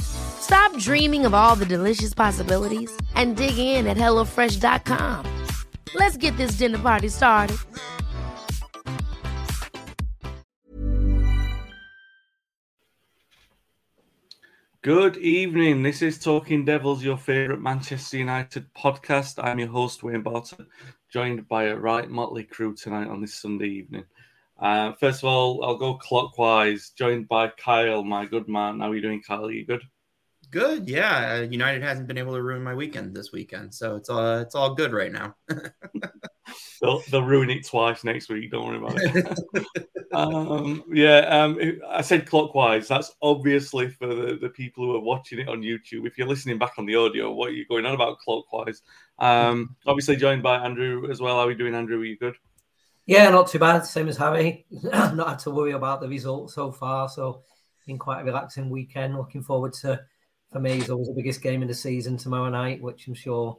Stop dreaming of all the delicious possibilities and dig in at HelloFresh.com. Let's get this dinner party started. Good evening. This is Talking Devils, your favourite Manchester United podcast. I'm your host, Wayne Barton, joined by a right motley crew tonight on this Sunday evening. Uh, first of all, I'll go clockwise, joined by Kyle, my good man. How are you doing, Kyle? Are you good? Good, yeah. Uh, United hasn't been able to ruin my weekend this weekend, so it's all it's all good right now. they'll, they'll ruin it twice next week. Don't worry about it. um, yeah, um, I said clockwise. That's obviously for the, the people who are watching it on YouTube. If you're listening back on the audio, what are you going on about clockwise? Um, obviously joined by Andrew as well. How are you doing, Andrew? Are you good? Yeah, not too bad. Same as Harry. not had to worry about the results so far. So, been quite a relaxing weekend. Looking forward to for me is always the biggest game of the season tomorrow night, which I'm sure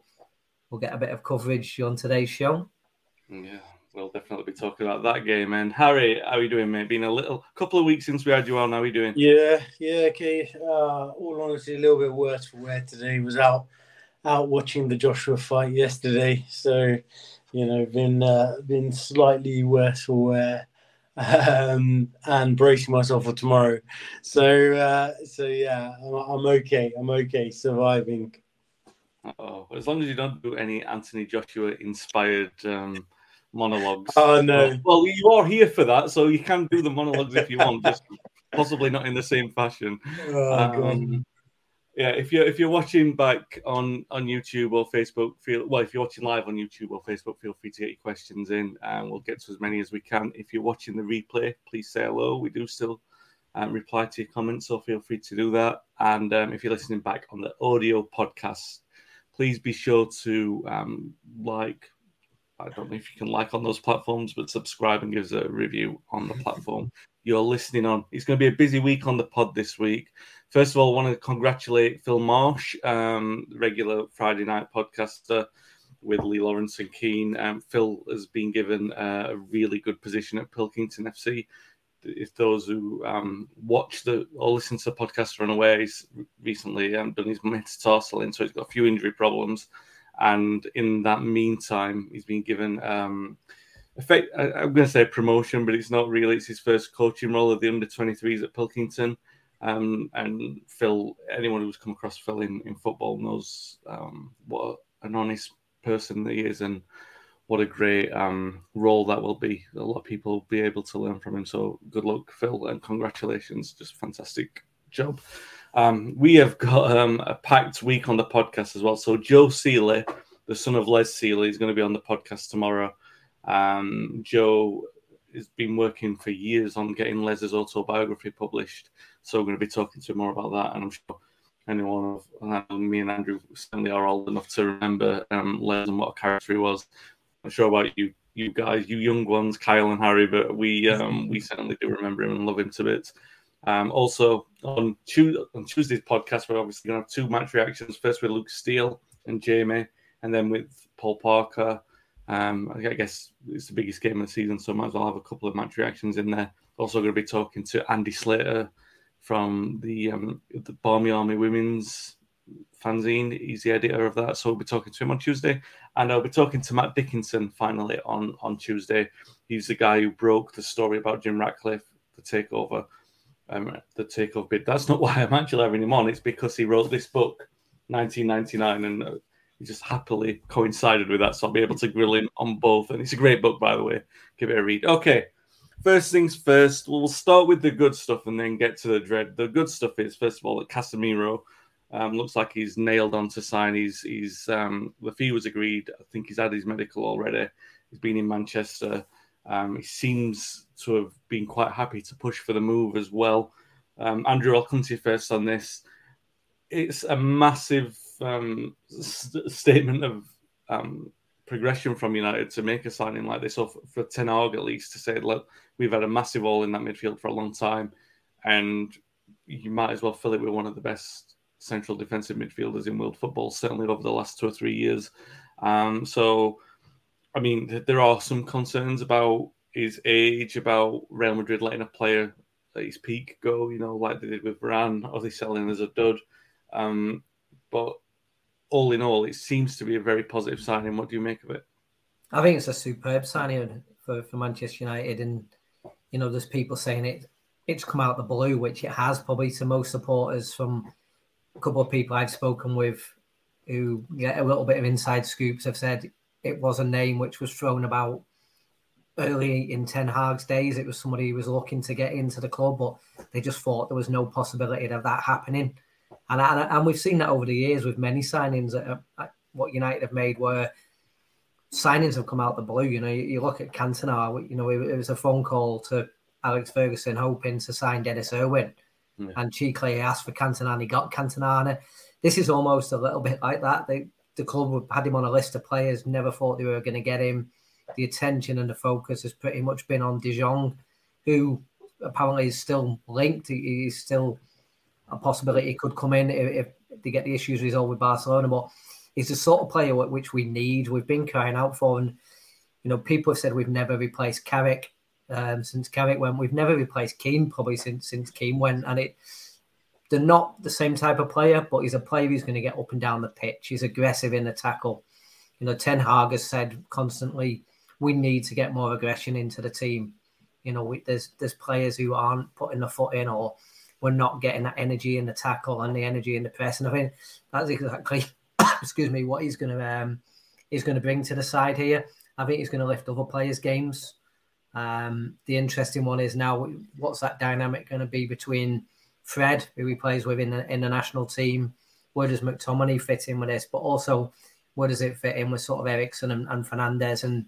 we'll get a bit of coverage on today's show. Yeah, we'll definitely be talking about that game. And Harry, how are you doing, mate? Been a little couple of weeks since we had you on. How are you doing? Yeah, yeah, okay. Uh, all honesty, a little bit worse for wear today. Was out out watching the Joshua fight yesterday, so you know, been uh, been slightly worse for wear um, and bracing myself for tomorrow. So, uh, so yeah, I'm, I'm, okay. I'm okay, surviving. Oh, as long as you don't do any Anthony Joshua inspired um, monologues. Oh no! Well, you are here for that, so you can do the monologues if you want, just possibly not in the same fashion. Oh, um, yeah, if you're if you're watching back on on YouTube or Facebook, feel well. If you're watching live on YouTube or Facebook, feel free to get your questions in, and we'll get to as many as we can. If you're watching the replay, please say hello. We do still um, reply to your comments, so feel free to do that. And um, if you're listening back on the audio podcast, please be sure to um, like. I don't know if you can like on those platforms, but subscribe and give us a review on the platform you're listening on. It's going to be a busy week on the pod this week. First of all, I want to congratulate Phil Marsh, um, regular Friday night podcaster with Lee Lawrence and Keane. Um, Phil has been given uh, a really good position at Pilkington FC. If those who um, watch the or listen to the podcast are unaware, he's recently um, done his metatarsal in, so he's got a few injury problems. And in that meantime, he's been given um. I'm going to say promotion, but it's not really. It's his first coaching role of the under 23s at Pilkington. Um, and Phil, anyone who's come across Phil in, in football knows um, what an honest person he is and what a great um, role that will be. A lot of people will be able to learn from him. So good luck, Phil, and congratulations. Just fantastic job. Um, we have got um, a packed week on the podcast as well. So Joe Sealey, the son of Les Sealey, is going to be on the podcast tomorrow. Um, Joe has been working for years on getting Les's autobiography published. So we're going to be talking to him more about that. And I'm sure anyone of me and Andrew certainly are old enough to remember um, Les and what a character he was. I'm sure about you, you guys, you young ones, Kyle and Harry, but we um, we certainly do remember him and love him to bits. Um, also on, Tuesday, on Tuesday's podcast, we're obviously going to have two match reactions. First with Luke Steele and Jamie, and then with Paul Parker. Um, I guess it's the biggest game of the season, so I might as well have a couple of match reactions in there. Also, going to be talking to Andy Slater from the um, the Barmy Army Women's fanzine. He's the editor of that, so we'll be talking to him on Tuesday, and I'll be talking to Matt Dickinson finally on on Tuesday. He's the guy who broke the story about Jim Ratcliffe, the takeover, um, the takeover bid. That's not why I'm actually having him on. It's because he wrote this book, 1999, and uh, he just happily coincided with that, so I'll be able to grill him on both. And it's a great book, by the way. Give it a read. Okay. First things first, we'll start with the good stuff and then get to the dread. The good stuff is, first of all, that Casemiro um, looks like he's nailed on to sign. He's he's um, the fee was agreed. I think he's had his medical already. He's been in Manchester. Um, he seems to have been quite happy to push for the move as well. Um, Andrew, I'll come to you first on this. It's a massive um, st- statement of um, progression from United to make a signing like this, or for, Ten Hag at least to say, look, we've had a massive hole in that midfield for a long time, and you might as well fill it with one of the best central defensive midfielders in world football, certainly over the last two or three years. Um, so, I mean, there are some concerns about his age, about Real Madrid letting a player at his peak go, you know, like they did with Varane, obviously selling as a dud. Um, but all in all, it seems to be a very positive signing. What do you make of it? I think it's a superb signing for, for Manchester United. And, you know, there's people saying it it's come out the blue, which it has probably to most supporters from a couple of people I've spoken with who get a little bit of inside scoops have said it was a name which was thrown about early in Ten Hag's days. It was somebody who was looking to get into the club, but they just thought there was no possibility of that happening. And, and, and we've seen that over the years with many signings that are, what United have made where signings have come out the blue. You know, you, you look at Cantona, you know, it, it, was a phone call to Alex Ferguson hoping to sign Denis Irwin. Yeah. And Chicley asked for Cantona and he got Cantona. This is almost a little bit like that. They, the club had him on a list of players, never thought they were going to get him. The attention and the focus has pretty much been on De Jong, who apparently is still linked. He's still a possibility could come in if, if they get the issues resolved with Barcelona. But he's the sort of player which we need. We've been crying out for, and you know, people have said we've never replaced Carrick um, since Carrick went. We've never replaced Keane probably since since Keane went, and it. They're not the same type of player, but he's a player who's going to get up and down the pitch. He's aggressive in the tackle. You know, Ten Hag has said constantly, we need to get more aggression into the team. You know, we, there's there's players who aren't putting the foot in or we're not getting that energy in the tackle and the energy in the press. And I think that's exactly, excuse me, what he's going to um, he's going to bring to the side here. I think he's going to lift other players' games. Um, the interesting one is now what's that dynamic going to be between Fred, who he plays with in the, in the national team? Where does McTominay fit in with this? But also, where does it fit in with sort of Eriksen and, and Fernandes? And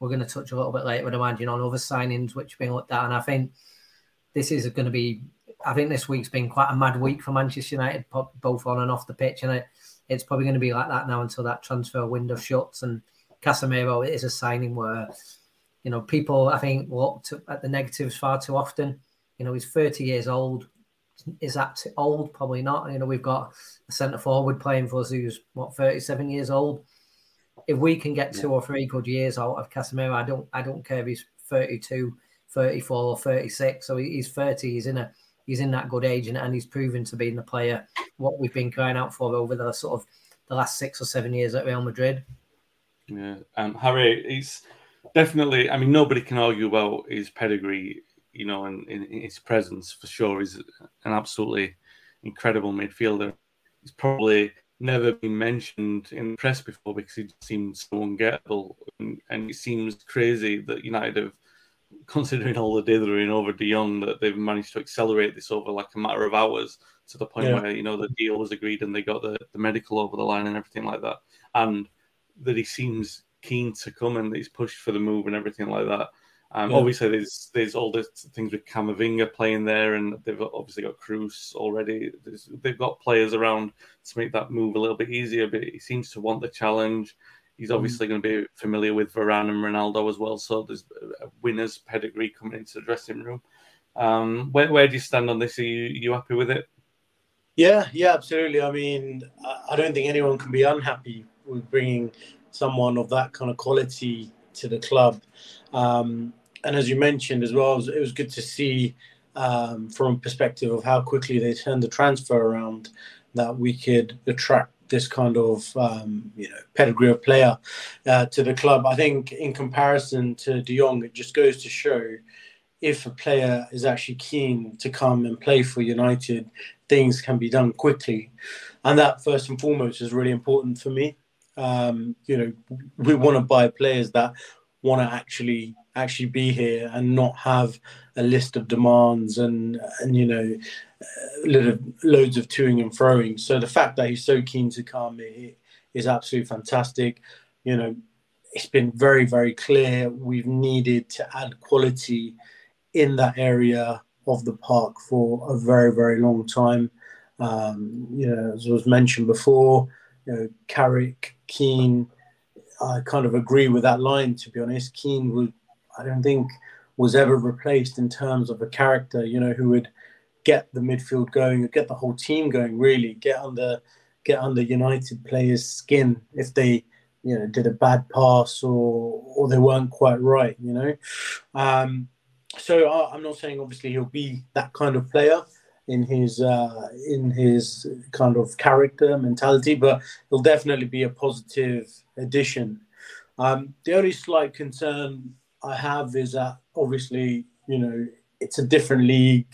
we're going to touch a little bit later, I'd imagine, on other signings which have been looked at. And I think this is going to be I think this week's been quite a mad week for Manchester United, both on and off the pitch, and it, it's probably going to be like that now until that transfer window shuts. And Casemiro is a signing where, you know, people I think look at the negatives far too often. You know, he's 30 years old. Is that old? Probably not. You know, we've got a centre forward playing for us who's what 37 years old. If we can get two or three good years out of Casemiro, I don't I don't care if he's 32, 34 or 36. So he's 30. He's in a he's in that good age and, and he's proven to be the player what we've been crying out for over the sort of the last six or seven years at Real Madrid. Yeah, um, Harry, he's definitely. I mean, nobody can argue about his pedigree, you know, and, his presence for sure. He's an absolutely incredible midfielder. He's probably never been mentioned in the press before because he seems so ungettable, and, and it seems crazy that United have considering all the dithering over De Jong, that they've managed to accelerate this over like a matter of hours to the point yeah. where you know the deal was agreed and they got the, the medical over the line and everything like that, and that he seems keen to come and he's pushed for the move and everything like that. Um, yeah. Obviously, there's there's all the things with Camavinga playing there, and they've obviously got Kroos already. There's, they've got players around to make that move a little bit easier, but he seems to want the challenge. He's mm. obviously going to be familiar with Varane and Ronaldo as well. So there's a winner's pedigree coming into the dressing room. Um, where, where do you stand on this? Are you, you happy with it? Yeah, yeah, absolutely. I mean, I don't think anyone can be unhappy with bringing someone of that kind of quality to the club. Um, and as you mentioned as well, it was, it was good to see um, from a perspective of how quickly they turned the transfer around that we could attract this kind of um, you know pedigree of player uh, to the club. I think in comparison to De Jong, it just goes to show if a player is actually keen to come and play for United, things can be done quickly, and that first and foremost is really important for me. Um, you know, we want to buy players that want to actually actually be here and not have a list of demands and and you know uh, loads of toing and throwing. So the fact that he's so keen to come is absolutely fantastic. You know, it's been very very clear we've needed to add quality in that area of the park for a very very long time. Um, you know, as was mentioned before, you know, Carrick, Keane. I kind of agree with that line. To be honest, Keane would I don't think was ever replaced in terms of a character, you know, who would get the midfield going, or get the whole team going, really get under get under United players' skin if they, you know, did a bad pass or or they weren't quite right, you know. Um, so I, am not saying obviously he'll be that kind of player in his uh, in his kind of character mentality, but he'll definitely be a positive addition. Um, the only slight concern I have is that obviously, you know, it's a different league.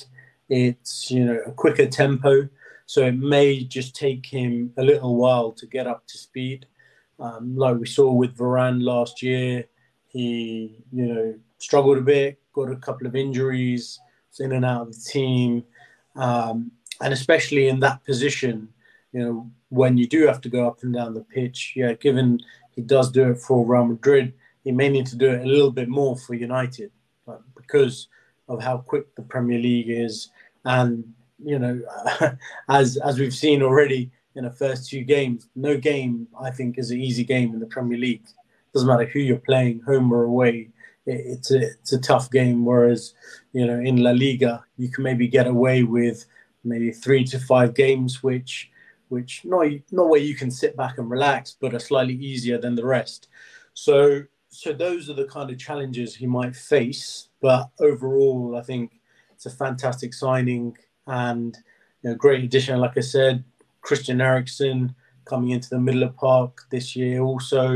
It's, you know, a quicker tempo. So it may just take him a little while to get up to speed. Um, like we saw with Varane last year, he, you know, struggled a bit, got a couple of injuries, was in and out of the team. Um, and especially in that position, you know, when you do have to go up and down the pitch, yeah, given he does do it for Real Madrid, he may need to do it a little bit more for United because of how quick the Premier League is, and you know, as as we've seen already in the first two games, no game I think is an easy game in the Premier League. Doesn't matter who you're playing, home or away. it's a it's a tough game. Whereas you know in La Liga you can maybe get away with maybe three to five games, which which not not where you can sit back and relax, but are slightly easier than the rest. So so those are the kind of challenges he might face. But overall, I think it's a fantastic signing and you know, great addition. Like I said, Christian Eriksen coming into the middle of park this year. Also,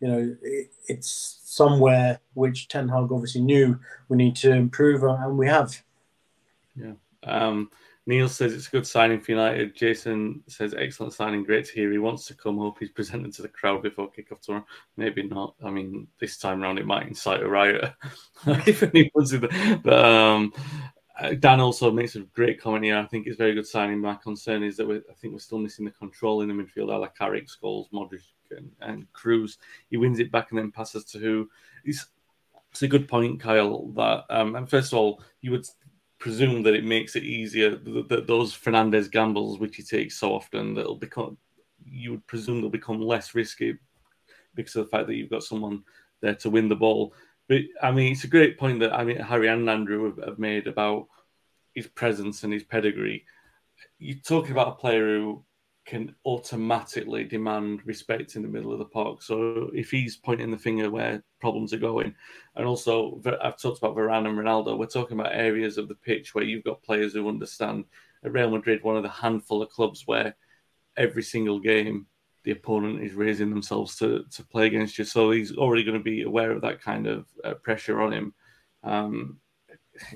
you know, it, it's somewhere which Ten Hag obviously knew we need to improve, and we have. Yeah. Um, Neil says it's a good signing for United. Jason says excellent signing, great to hear. He wants to come. Hope he's presented to the crowd before kickoff tomorrow. Maybe not. I mean, this time around it might incite a riot if anyone's in the. But um, uh, Dan also makes a great comment here. I think it's very good signing. My concern is that we I think we're still missing the control in the midfield. I like Carrick, Scholes, Modric, and, and Kroos. He wins it back and then passes to who? It's, it's a good point, Kyle. That um, and first of all, you would presume that it makes it easier that those Fernandes gambles, which he takes so often, that'll become you would presume they'll become less risky because of the fact that you've got someone there to win the ball. But I mean, it's a great point that I mean Harry and Andrew have, have made about his presence and his pedigree. You're talking about a player who can automatically demand respect in the middle of the park. So if he's pointing the finger where problems are going, and also I've talked about Varane and Ronaldo, we're talking about areas of the pitch where you've got players who understand. At Real Madrid, one of the handful of clubs where every single game the opponent is raising themselves to to play against you. So he's already going to be aware of that kind of uh, pressure on him. Um,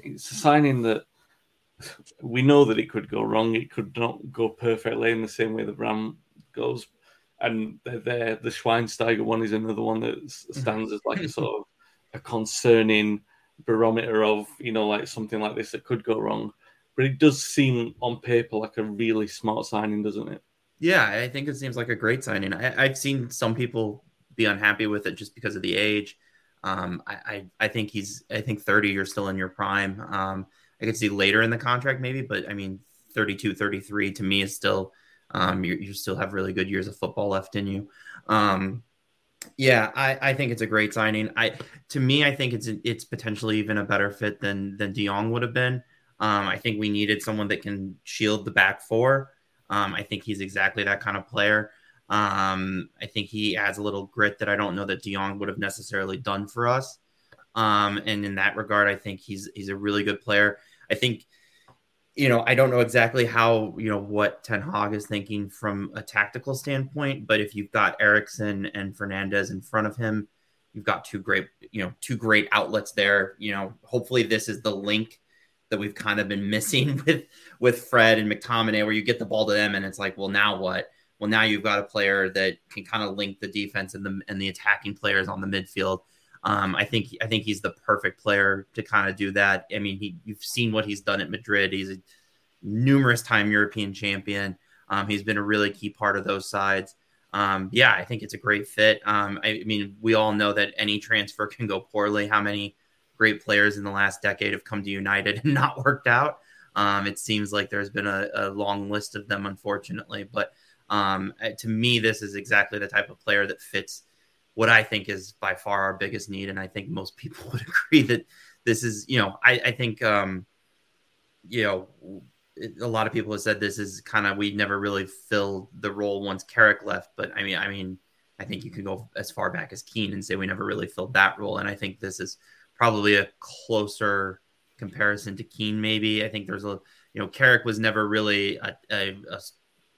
it's a signing that we know that it could go wrong. It could not go perfectly in the same way the Ram goes. And they're there. The Schweinsteiger one is another one that stands as like a sort of a concerning barometer of, you know, like something like this that could go wrong. But it does seem on paper like a really smart signing, doesn't it? Yeah, I think it seems like a great signing. I, have seen some people be unhappy with it just because of the age. Um, I, I, I, think he's, I think 30, you're still in your prime. Um, I could see later in the contract maybe, but I mean, 32, 33 to me is still, um, you, still have really good years of football left in you. Um, yeah, I, I think it's a great signing. I to me, I think it's it's potentially even a better fit than than De would have been. Um, I think we needed someone that can shield the back four. Um, I think he's exactly that kind of player. Um, I think he adds a little grit that I don't know that De would have necessarily done for us. Um, and in that regard, I think he's he's a really good player. I think you know, I don't know exactly how, you know, what Ten Hag is thinking from a tactical standpoint, but if you've got Eriksen and Fernandes in front of him, you've got two great, you know, two great outlets there. You know, hopefully this is the link that we've kind of been missing with with Fred and McTominay, where you get the ball to them and it's like, well, now what? Well, now you've got a player that can kind of link the defense and the and the attacking players on the midfield. Um, I think I think he's the perfect player to kind of do that. I mean, he you've seen what he's done at Madrid. He's a numerous time European champion. Um, he's been a really key part of those sides. Um, yeah, I think it's a great fit. Um, I, I, mean, we all know that any transfer can go poorly. How many great players in the last decade have come to United and not worked out? Um, it seems like there's been a, a, long list of them, unfortunately. But um, to me, this is exactly the type of player that fits what I think is by far our biggest need. And I think most people would agree that this is, you know, I, I think, um, you know, a lot of people have said this is kind of we never really filled the role once Carrick left. But I mean, I mean, I think you can go as far back as Keane and say we never really filled that role. And I think this is probably a closer comparison to Keane. Maybe I think there's a you know Carrick was never really a, a, a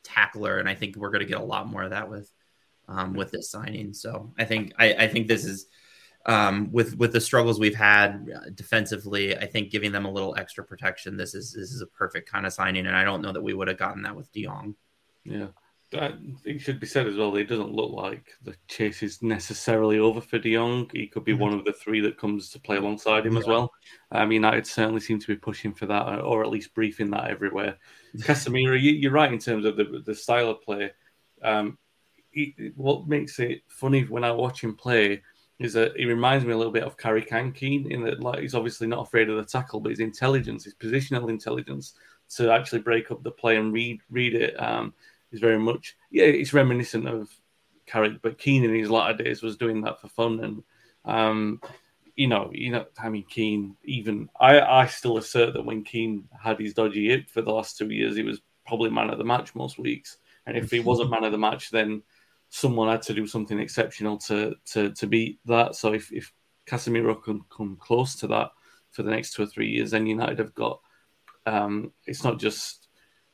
tackler, and I think we're going to get a lot more of that with um, with this signing. So I think I, I think this is um, with with the struggles we've had uh, defensively. I think giving them a little extra protection. This is this is a perfect kind of signing, and I don't know that we would have gotten that with De Jong. Yeah. it should be said as well. It doesn't look like the chase is necessarily over for De Jong. He could be mm-hmm. one of the three that comes to play alongside him yeah. as well. I Um, United certainly seem to be pushing for that, or at least briefing that everywhere. Casemiro, you, are right in terms of the the style of play. Um, he, what makes it funny when I watch him play is that he reminds me a little bit of Carrick and Keane in that like he's obviously not afraid of the tackle, but his intelligence, his positional intelligence to actually break up the play and read read it um, is very much yeah, it's reminiscent of Carrick, but Keane in his latter days was doing that for fun and um, you know, you know, I mean, Keane. Even I, I still assert that when Keane had his dodgy hip for the last two years, he was probably man of the match most weeks. And if he wasn't man of the match, then someone had to do something exceptional to to to beat that. So if if Casemiro can come close to that for the next two or three years, then United have got. Um, it's not just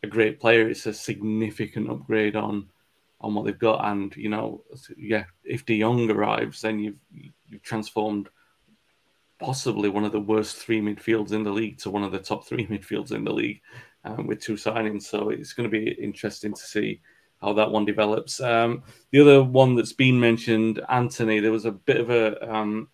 a great player; it's a significant upgrade on on what they've got. And you know, yeah, if De Jong arrives, then you've you've transformed possibly one of the worst three midfields in the league to one of the top three midfields in the league um, with two signings. So it's going to be interesting to see how that one develops. Um, the other one that's been mentioned, Antony, there was a bit of a um,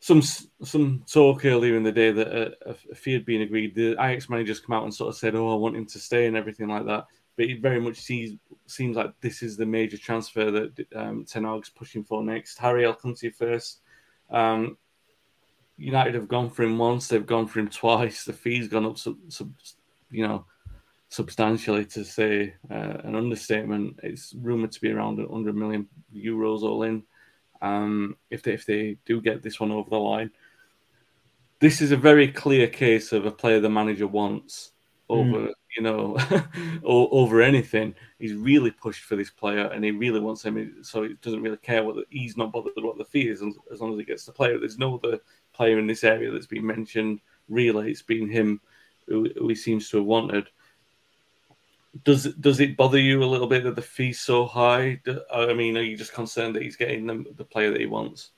some some talk earlier in the day that a, a, fee had been agreed. The Ajax manager's come out and sort of said, "Oh, I want him to stay" and everything like that. But it very much sees, seems like this is the major transfer that um, Ten Hag's pushing for next. Harry, I'll come to you first. Um, United have gone for him once; they've gone for him twice. The fee's gone up, some, some you know, substantially to say uh, an understatement. It's rumored to be around 100 million euros all in. Um, if they if they do get this one over the line, this is a very clear case of a player the manager wants over mm. you know over anything. He's really pushed for this player, and he really wants him. So he doesn't really care what the, he's not bothered what the fee is, as long as he gets the player. There's no other player in this area that's been mentioned. Really, it's been him who, who he seems to have wanted does does it bother you a little bit that the fee's so high? I mean, are you just concerned that he's getting the, the player that he wants?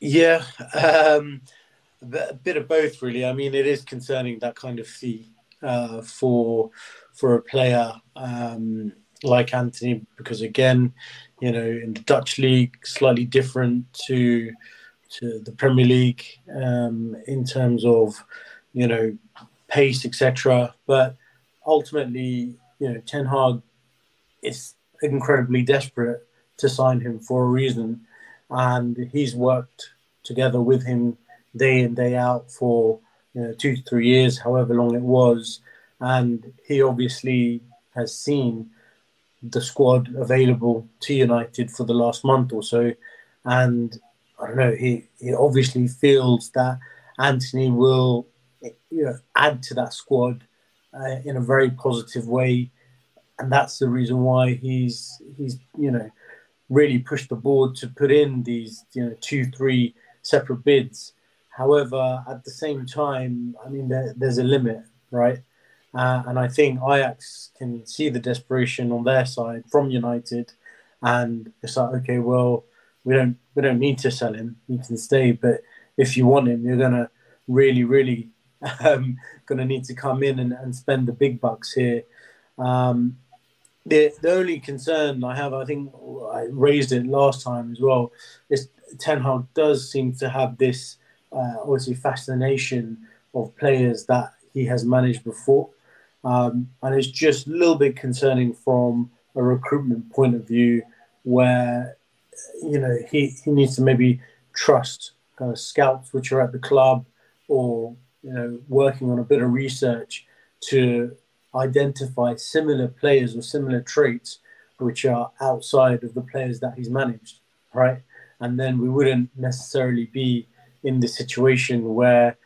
Yeah, um, a bit of both, really. I mean, it is concerning that kind of fee uh, for for a player um, like Antony, because again, you know, in the Dutch league, slightly different to to the Premier League um, in terms of you know pace, etc. But ultimately, you know, Ten Hag is incredibly desperate to sign him for a reason, and he's worked together with him day in day out for you know, two to three years, however long it was, and he obviously has seen the squad available to United for the last month or so, and I don't know, he, he obviously feels that Antony will you know add to that squad uh, in a very positive way, and that's the reason why he's he's you know really pushed the board to put in these you know two three separate bids. However, at the same time, I mean there, there's a limit, right? Uh, and I think Ajax can see the desperation on their side from United, and it's like, okay, well, we don't we don't need to sell him; he can stay. But if you want him, you're gonna really, really um, gonna need to come in and, and spend the big bucks here. Um, the the only concern I have, I think I raised it last time as well, is Ten Hag does seem to have this uh, obviously fascination of players that he has managed before. Um, and it's just a little bit concerning from a recruitment point of view where, you know, he, he needs to maybe trust kind of scouts which are at the club or, you know, working on a bit of research to identify similar players or similar traits which are outside of the players that he's managed, right? And then we wouldn't necessarily be in the situation where,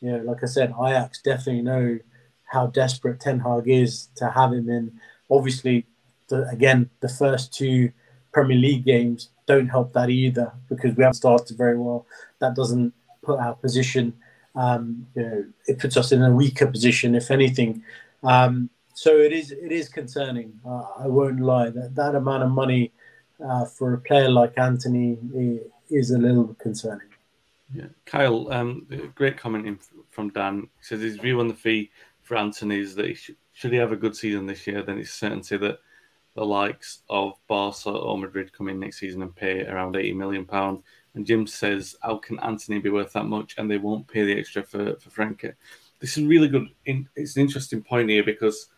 you know, like I said, Ajax definitely know how desperate Ten Hag is to have him in. Obviously, the, again, the first two Premier League games don't help that either because we haven't started very well. That doesn't put our position, um, you know, it puts us in a weaker position, if anything. Um, so it is it is concerning. Uh, I won't lie that that amount of money uh, for a player like Antony is a little concerning. Yeah, Kyle, um, great comment from Dan. He says his view on the fee for Antony is that he should, should he have a good season this year, then it's certainty that the likes of Barca or Madrid come in next season and pay around eighty million pound. And Jim says, how can Antony be worth that much? And they won't pay the extra for for Frenkie. This is really good. It's an interesting point here because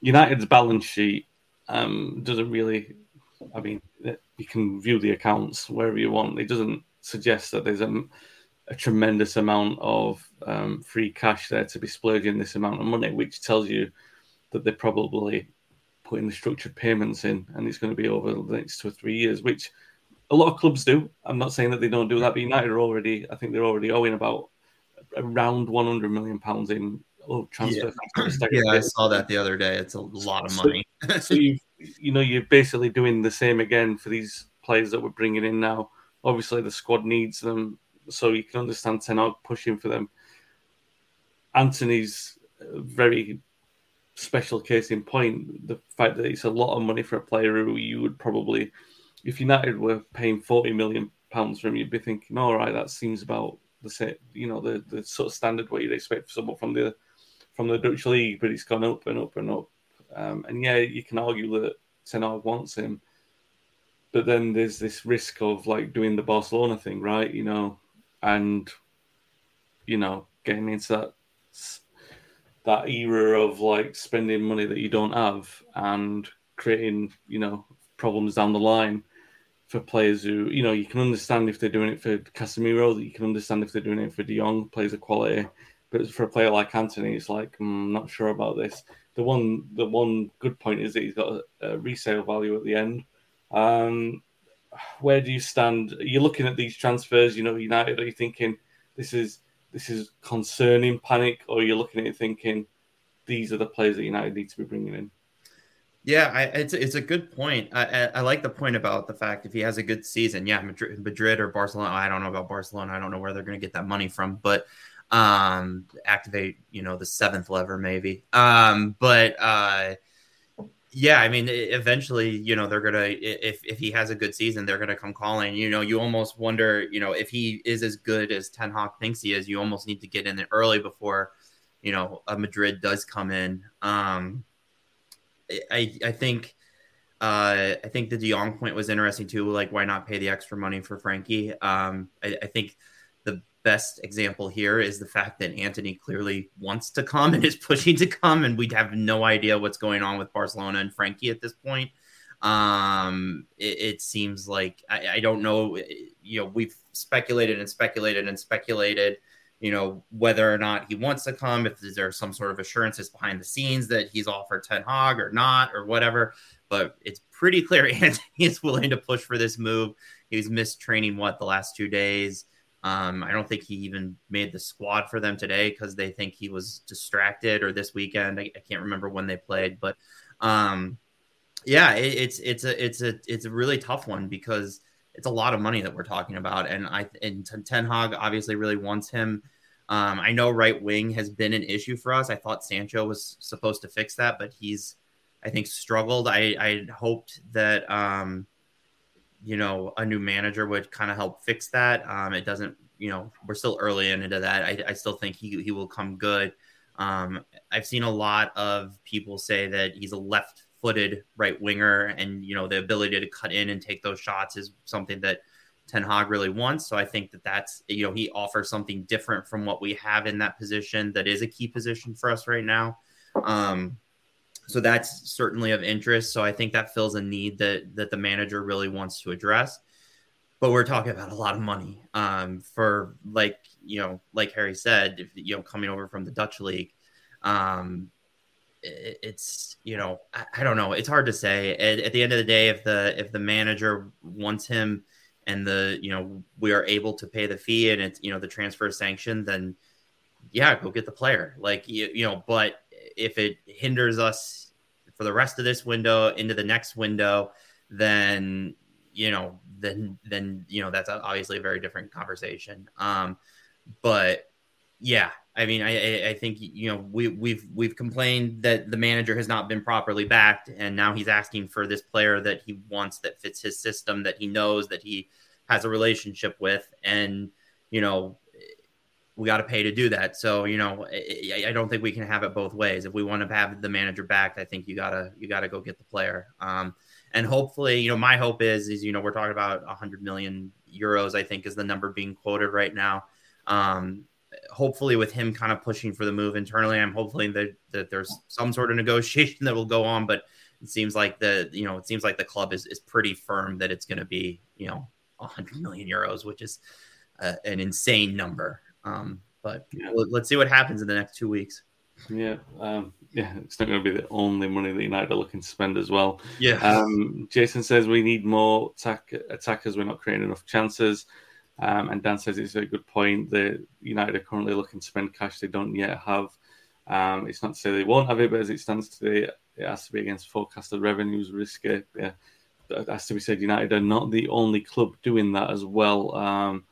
United's balance sheet um, doesn't really. I mean, you can view the accounts wherever you want. It doesn't suggest that there's a a tremendous amount of um, free cash there to be splurging this amount of money, which tells you that they're probably putting the structured payments in, and it's going to be over the next two or three years, which a lot of clubs do. I'm not saying that they don't do that, but United are already, I think they're already owing about around 100 million pounds in oh, transfer. Yeah, yeah I saw that the other day. It's a lot of money. so, so you, you know, you're basically doing the same again for these players that we're bringing in now. Obviously, the squad needs them so you can understand Ten Hag pushing for them. Antony's very special case in point. The fact that it's a lot of money for a player who you would probably, if United were paying forty million pounds for him, you'd be thinking, all right, that seems about the same, you know, the, the sort of standard what you'd expect for someone from the from the Dutch league. But it's gone up and up and up. Um, and yeah, you can argue that Ten Hag wants him, but then there's this risk of like doing the Barcelona thing, right? You know, and you know getting into that that era of like spending money that you don't have and creating you know problems down the line for players who you know you can understand if they're doing it for Casemiro, that you can understand if they're doing it for De Jong, players of quality. But for a player like Antony, it's like mm, I'm not sure about this. The one the one good point is that he's got a, a resale value at the end. Um, where do you stand? You're you looking at these transfers? You know, United. Are you thinking this is this is concerning panic, or you're looking at it thinking these are the players that United need to be bringing in? Yeah, I, it's it's a good point. I, I, I, like the point about the fact if he has a good season, yeah, Madrid, Madrid or Barcelona. I don't know about Barcelona. I don't know where they're going to get that money from, but um, activate you know the seventh lever maybe. Um, but uh, yeah, I mean, eventually, you know, they're gonna if if he has a good season, they're gonna come calling. You know, you almost wonder, you know, if he is as good as Ten Hag thinks he is, you almost need to get in there early before, you know, a Madrid does come in. Um, I I think. Uh, I think the De Jong point was interesting too. Like, why not pay the extra money for Frenkie? Um, I, I think the best example here is the fact that Antony clearly wants to come and is pushing to come, and we have no idea what's going on with Barcelona and Frenkie at this point. Um, it, it seems like I, I, don't know. You know, we've speculated and speculated and speculated. You know whether or not he wants to come, if there's some sort of assurances behind the scenes that he's offered Ten Hag or not or whatever. But it's pretty clear Antony is willing to push for this move. He's missed training what the last two days. Um, I don't think he even made the squad for them today because they think he was distracted or this weekend. I, I can't remember when they played, but um, yeah, it, it's it's a it's a it's a really tough one because it's a lot of money that we're talking about, and I and Ten Hag obviously really wants him. Um, I know right wing has been an issue for us. I thought Sancho was supposed to fix that, but he's, I think, struggled. I, I hoped that, um, you know, a new manager would kind of help fix that. Um, it doesn't, you know, we're still early into that. I, I still think he, he will come good. Um, I've seen a lot of people say that he's a left footed right winger, and you know the ability to cut in and take those shots is something that Ten Hag really wants. So I think that that's you know he offers something different from what we have in that position that is a key position for us right now. Um, so that's certainly of interest. So I think that fills a need that that the manager really wants to address. But we're talking about a lot of money um, for like you know like Harry said, if, you know coming over from the Dutch league. Um, it's you know I, I, don't know it's hard to say at, at, the end of the day if the if the manager wants him and the you know we are able to pay the fee and it's you know the transfer sanctioned then yeah go get the player. Like you, you know but if it hinders us for the rest of this window into the next window then you know then then you know that's obviously a very different conversation. Um but yeah I mean, I, I think you know we we've we've complained that the manager has not been properly backed, and now he's asking for this player that he wants that fits his system, that he knows that he has a relationship with, and you know we got to pay to do that. So you know I, I, don't think we can have it both ways. If we want to have the manager backed, I think you gotta you gotta go get the player. Um, and hopefully, you know, my hope is is you know we're talking about 100 million euros. I think is the number being quoted right now. Um, hopefully with him kind of pushing for the move internally, I'm hoping that, that there's some sort of negotiation that will go on. But it seems like the you know it seems like the club is is pretty firm that it's going to be you know 100 million euros, which is uh, an insane number. Um, but yeah. let's see what happens in the next two weeks. Yeah, um, yeah, it's not going to be the only money that United are looking to spend as well. Yeah. Um, Jason says we need more attack attackers. We're not creating enough chances. Um, and Dan says it's a good point that United are currently looking to spend cash they don't yet have. Um, it's not to say they won't have it, but as it stands today, it has to be against forecasted revenues, risky. Yeah, it has to be said, United are not the only club doing that as well. Um,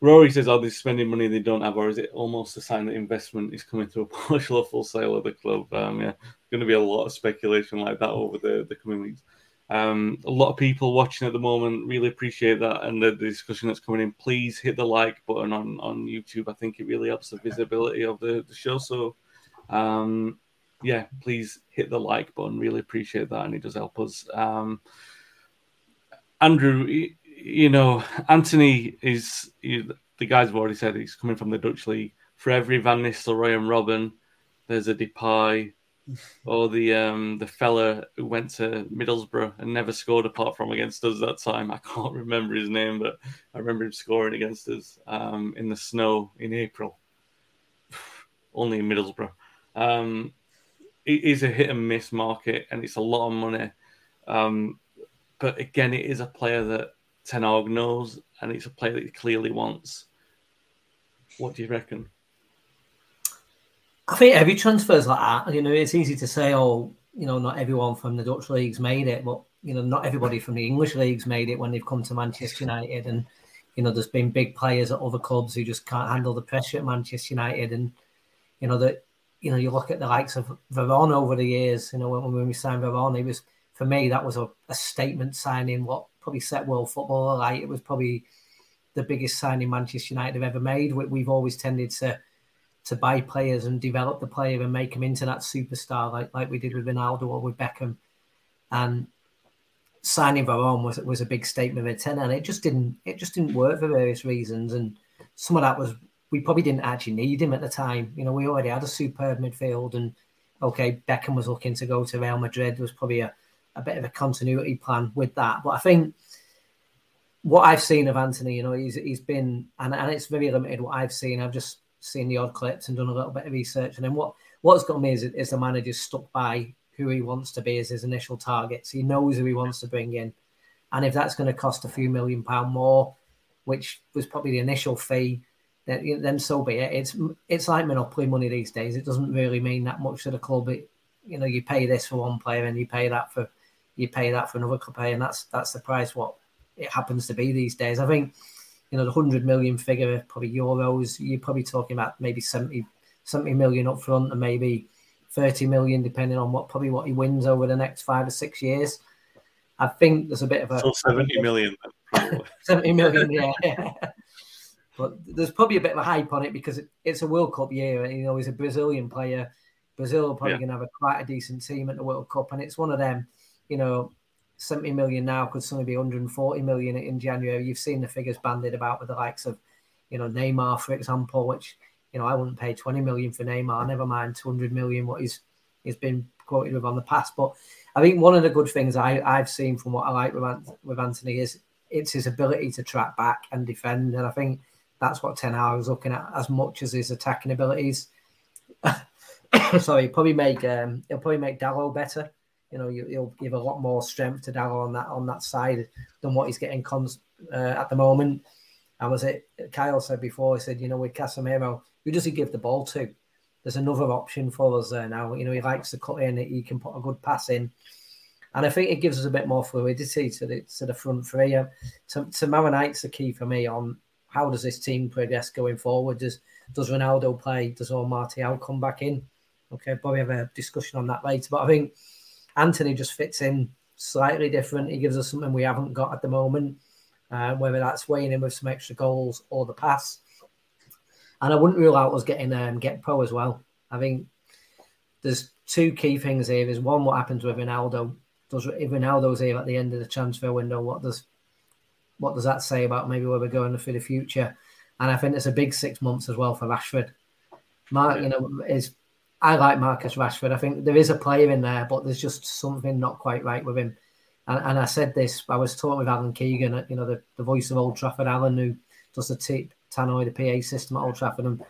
Rory says, "Are they spending money they don't have, or is it almost a sign that investment is coming to a partial or full sale of the club?" Um, yeah, going to be a lot of speculation like that over the, the coming weeks. Um, a lot of people watching at the moment really appreciate that and the, the, discussion that's coming in. Please hit the like button on, on YouTube. I think it really helps the visibility of the, the show. So, um, yeah, please hit the like button. Really appreciate that, and it does help us. Um, Andrew, you know, Antony is the guys have already said he's coming from the Dutch league. For every Van Nistelrooy and Robben, there's a Depay, or the um, the fella who went to Middlesbrough and never scored apart from against us that time. I can't remember his name, but I remember him scoring against us um, in the snow in April, only in Middlesbrough. Um, it is a hit and miss market, and it's a lot of money. Um, but again, it is a player that Ten Hag knows, and it's a player that he clearly wants. What do you reckon? I think every transfer is like that. You know, it's easy to say, oh, you know, not everyone from the Dutch leagues made it, but you know, not everybody from the English leagues made it when they've come to Manchester United. And you know, there's been big players at other clubs who just can't handle the pressure at Manchester United. And you know that you know, you look at the likes of Veron over the years. You know, when, when we signed Veron, it was for me that was a, a statement signing. What probably set world football alight. It was probably the biggest signing Manchester United have ever made. We, we've always tended to to buy players and develop the player and make him into that superstar, like like we did with Ronaldo or with Beckham. And signing Veron was was a big statement of intent, and it just didn't it just didn't work for various reasons. And some of that was we probably didn't actually need him at the time. You know, we already had a superb midfield, and okay, Beckham was looking to go to Real Madrid. There was probably a, a bit of a continuity plan with that. But I think what I've seen of Antony, you know, he's he's been and, and it's very limited what I've seen. I've just seen the odd clips and done a little bit of research. And then what what's got me is, is the manager stuck by who he wants to be as his initial targets. He knows who he wants to bring in, and if that's going to cost a few million pound more, which was probably the initial fee, then, then so be it. It's it's like monopoly money these days. It doesn't really mean that much to the club. It, you know, you pay this for one player and you pay that for you pay that for another player, and that's that's the price what it happens to be these days. I think you know, the 100 million figure, probably euros, you're probably talking about maybe 70, 70 million up front and maybe 30 million, depending on what probably what he wins over the next five or six years. I think there's a bit of a so 70 million. 70 million, yeah. but there's probably a bit of a hype on it because it, it's a World Cup year, and you know he's a Brazilian player. Brazil are probably yeah. going to have a quite a decent team at the World Cup, and it's one of them. You know, 70 million now could suddenly be 140 million in January. You've seen the figures banded about with the likes of, you know, Neymar, for example, which you know I wouldn't pay 20 million for Neymar. Never mind 200 million what he's he's been quoted with on the past. But I think one of the good things I, I've seen from what I like with, with Antony is it's his ability to track back and defend. And I think that's what Ten Hag is looking at as much as his attacking abilities. Sorry, probably make um, he'll probably make Dalot better. You know, he'll give a lot more strength to Dalot on that on that side than what he's getting cons uh, at the moment. And was it Kyle said before? He said, you know, with Casemiro, who does he give the ball to? There's another option for us there now. You know, he likes to cut in; he can put a good pass in and I think it gives us a bit more fluidity to the to the front three. Um, to, tomorrow night's the key for me on how does this team progress going forward. Does does Ronaldo play? Does Omar Martial come back in? Okay, probably have a discussion on that later. But I think Antony just fits in slightly different. He gives us something we haven't got at the moment, uh, whether that's weighing in with some extra goals or the pass. And I wouldn't rule out us getting um, Gakpo as well. I think there's two key things here. There's one, what happens with Ronaldo does if Ronaldo's here at the end of the transfer window, what does what does that say about maybe where we're going for the future? And I think it's a big six months as well for Rashford. Mark, you know, is I like Marcus Rashford. I think there is a player in there, but there's just something not quite right with him. And, and I said this, I was talking with Alan Keegan, you know, the, the voice of Old Trafford, Alan, who does the t- Tannoy, the PA system at Old Trafford. And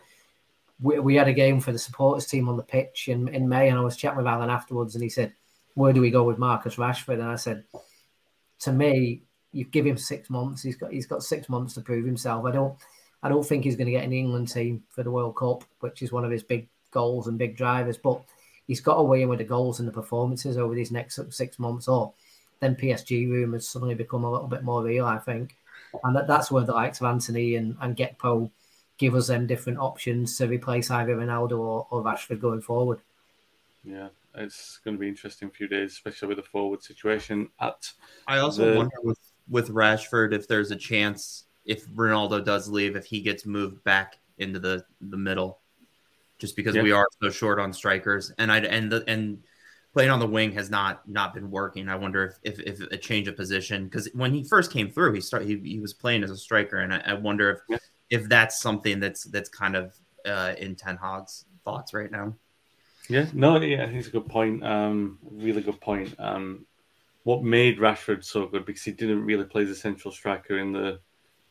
we, we had a game for the supporters team on the pitch in, in May, and I was chatting with Alan afterwards, and he said, where do we go with Marcus Rashford? And I said, to me, you give him six months. He's got he's got six months to prove himself. I don't I don't think he's going to get an England team for the World Cup, which is one of his big goals and big drivers. But he's got to weigh in with the goals and the performances over these next six months. Or then PSG rumours suddenly become a little bit more real, I think. And that, that's where the likes of Antony and, and Gakpo give us them different options to replace either Ronaldo or, or Rashford going forward. Yeah, it's going to be interesting few days, especially with the forward situation. At I also the... wonder with with Rashford if there's a chance if Ronaldo does leave, if he gets moved back into the the middle, just because yeah. we are so short on strikers, and I and the and playing on the wing has not not been working. I wonder if if, if a change of position because when he first came through, he started he, he was playing as a striker, and I, I wonder if yeah. if that's something that's that's kind of uh, in Ten Hag's thoughts right now. Yeah, no, yeah, I think it's a good point. Um, really good point. Um, what made Rashford so good because he didn't really play as a central striker in the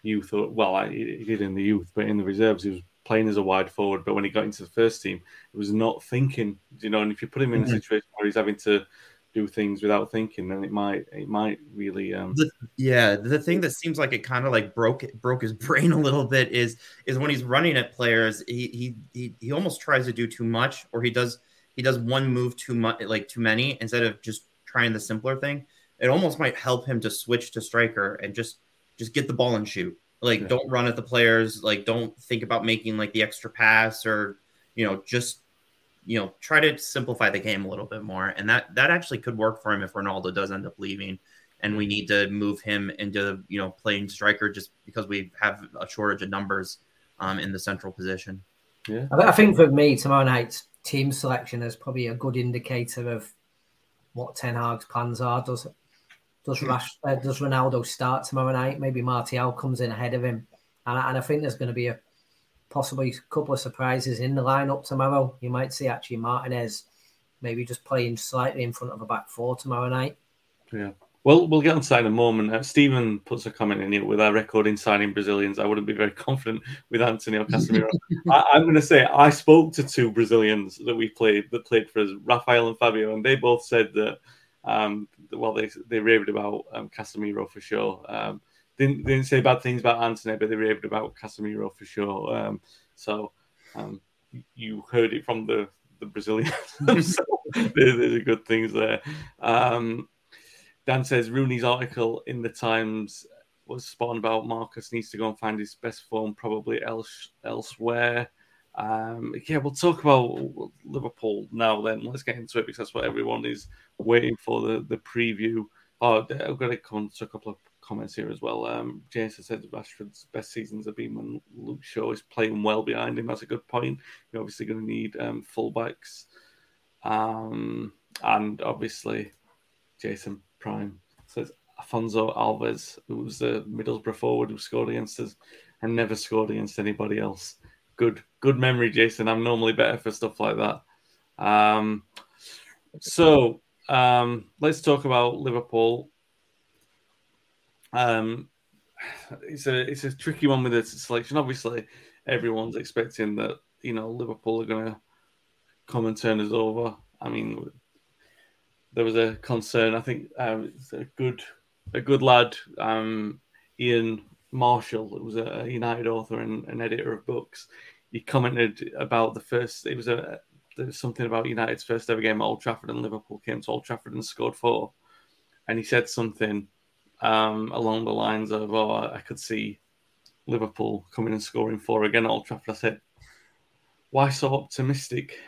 youth, or well, he did in the youth, but in the reserves he was playing as a wide forward. But when he got into the first team, it was not thinking, you know. And if you put him in mm-hmm. a situation where he's having to do things without thinking, then it might it might really um the, yeah. The thing that seems like it kind of like broke broke his brain a little bit is is when he's running at players, he he he, he almost tries to do too much, or he does he does one move too much, like too many, instead of just trying the simpler thing. It almost might help him to switch to striker and just just get the ball and shoot. Like, yeah. don't run at the players. Like, don't think about making like the extra pass or you know just you know try to simplify the game a little bit more. And that that actually could work for him if Ronaldo does end up leaving and we need to move him into you know playing striker just because we have a shortage of numbers um, in the central position. Yeah, I think for me tomorrow night team selection is probably a good indicator of what Ten Hag's plans are. Does does Rash, uh, does Ronaldo start tomorrow night? Maybe Martial comes in ahead of him, and, and I think there's going to be a possibly a couple of surprises in the lineup tomorrow. You might see actually Martinez maybe just playing slightly in front of a back four tomorrow night. Yeah. Well, we'll get on to that in a moment. Uh, Stephen puts a comment in here with our record in signing Brazilians. I wouldn't be very confident with Antony or Casemiro. I, am going to say I spoke to two Brazilians that we played that played for us, Rafael and Fabio, and they both said that. Um, well, they they raved about um, Casemiro for sure. Um, didn't didn't say bad things about Antony, but they raved about Casemiro for sure. Um, so um, you heard it from the the Brazilians. so there's good things there. Um, Dan says Rooney's article in the Times was spot on about Marcus needs to go and find his best form probably else elsewhere. Um, yeah, we'll talk about Liverpool now. Then let's get into it because that's what everyone is waiting for the the preview. Oh, I've got to come to a couple of comments here as well. Um, Jason said Rashford's best seasons have been when Luke Shaw is playing well behind him. That's a good point. You're obviously going to need um, fullbacks, um, and obviously Jason Prime says Afonso Alves, who was the Middlesbrough forward who scored against us and never scored against anybody else. Good, good memory, Jason. I'm normally better for stuff like that. Um, so um, let's talk about Liverpool. Um, it's a it's a tricky one with the selection. Obviously, everyone's expecting that you know Liverpool are going to come and turn us over. I mean, there was a concern. I think uh, it's a good a good lad, um, Ian Marshall, who was a United author and an editor of books. He commented about the first. It was a there was something about United's first ever game at Old Trafford, and Liverpool came to Old Trafford and scored four. And he said something um, along the lines of, "Oh, I could see Liverpool coming and scoring four again at Old Trafford." I said, "Why so optimistic?"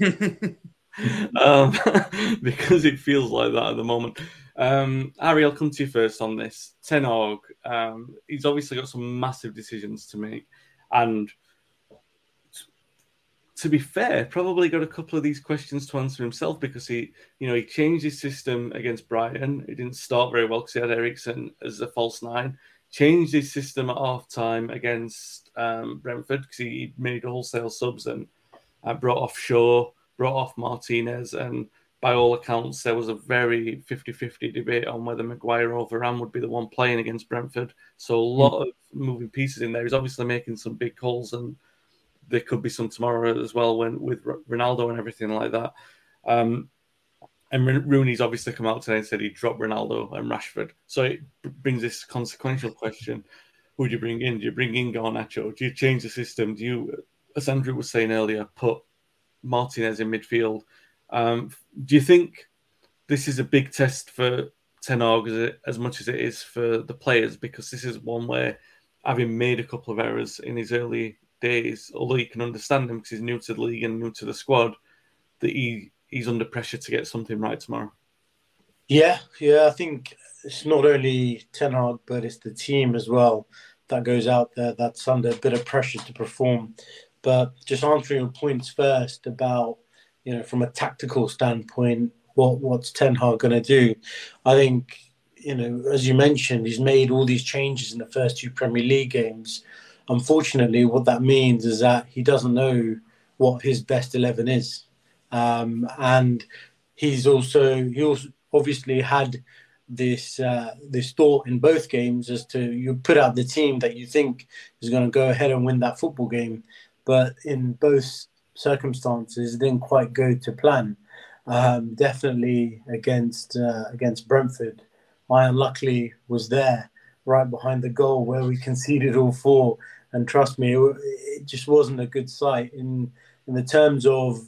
um, because it feels like that at the moment. Um, Harry, I'll come to you first on this. Ten Hag, um, he's obviously got some massive decisions to make, and to be fair, probably got a couple of these questions to answer himself because he, you know, he changed his system against Brighton. It didn't start very well because he had Eriksen as a false nine. Changed his system at half time against um, Brentford because he made wholesale subs and uh, brought off Shaw, brought off Martinez, and by all accounts, there was a very 50 50 debate on whether Maguire or Varane would be the one playing against Brentford. So, a lot mm. of moving pieces in there. He's obviously making some big calls, and there could be some tomorrow as well when with Ronaldo and everything like that. Um, and Rooney's obviously come out today and said he dropped Ronaldo and Rashford. So, it brings this consequential question who do you bring in? Do you bring in Garnacho? Do you change the system? Do you, as Andrew was saying earlier, put Martinez in midfield? Um, do you think this is a big test for Ten Hag as, as much as it is for the players? Because this is one where, having made a couple of errors in his early days, although you can understand him because he's new to the league and new to the squad, that he he's under pressure to get something right tomorrow. Yeah, yeah, I think it's not only Ten Hag, but it's the team as well that goes out there that's under a bit of pressure to perform. But just answering your points first about you know, from a tactical standpoint, what what's Ten Hag going to do? I think, you know, as you mentioned, he's made all these changes in the first two Premier League games. Unfortunately, what that means is that he doesn't know what his best eleven is, um, and he's also he also obviously had this uh, this thought in both games as to you put out the team that you think is going to go ahead and win that football game, but in both circumstances didn't quite go to plan. Um, definitely against uh, against Brentford, I unluckily was there right behind the goal where we conceded all four. And trust me, it, it just wasn't a good sight in in the terms of.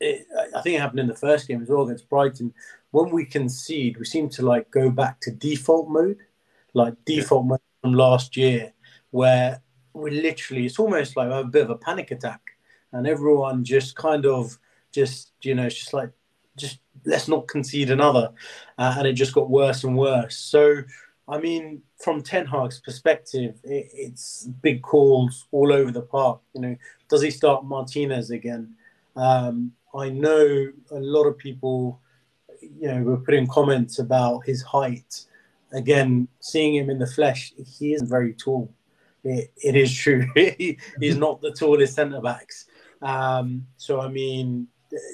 It, I think it happened in the first game as well against Brighton. When we concede, we seem to like go back to default mode, like default yeah. mode from last year, where we literally it's almost like a bit of a panic attack and everyone just kind of just you know it's just like just let's not concede another uh, and it just got worse and worse. So i mean from ten hag's perspective it, it's big calls all over the park you know. Does he start martinez again? Um, i know a lot of people you know were putting comments about his height. Again seeing him in the flesh he isn't very tall. It, it is true. He's not the tallest centre backs um, so, I mean,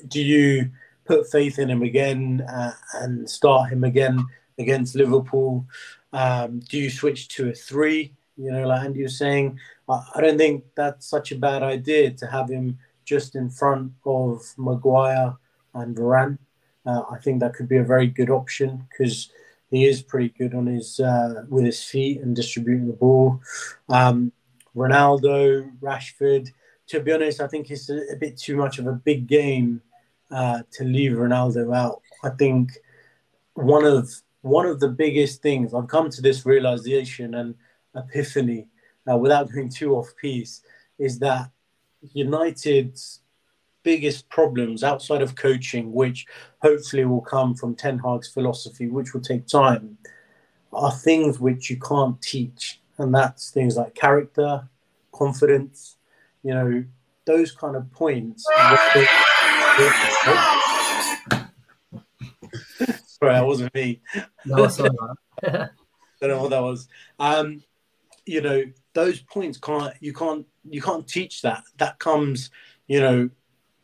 do you put faith in him again uh, and start him again against Liverpool? Um, do you switch to a three? You know, like Andy was saying, I, don't think that's such a bad idea to have him just in front of Maguire and Varane. Uh, I think that could be a very good option because he is pretty good on his uh, with his feet and distributing the ball. Um, Ronaldo, Rashford, to be honest, I think it's a, a bit too much of a big game uh, to leave Ronaldo out. I think one of one of the biggest things I've come to this realization and epiphany uh, without going too off piece is that United's biggest problems outside of coaching, which hopefully will come from Ten Hag's philosophy, which will take time, are things which you can't teach. And that's things like character, confidence, you know, those kind of points. Sorry, that wasn't me. No, I don't know what that was. Um, you know, those points can't you can't you can't teach that. That comes, you know,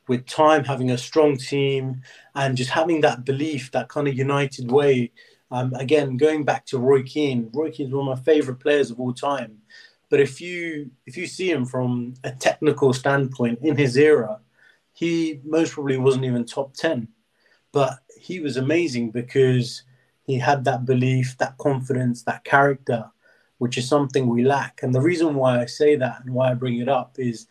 with time, having a strong team, and just having that belief, that kind of united way. Um, again, going back to Roy Keane, Roy Keane is one of my favorite players of all time. But if you if you see him from a technical standpoint in his era, he most probably wasn't even top ten. But he was amazing because he had that belief, that confidence, that character, which is something we lack. And the reason why I say that and why I bring it up is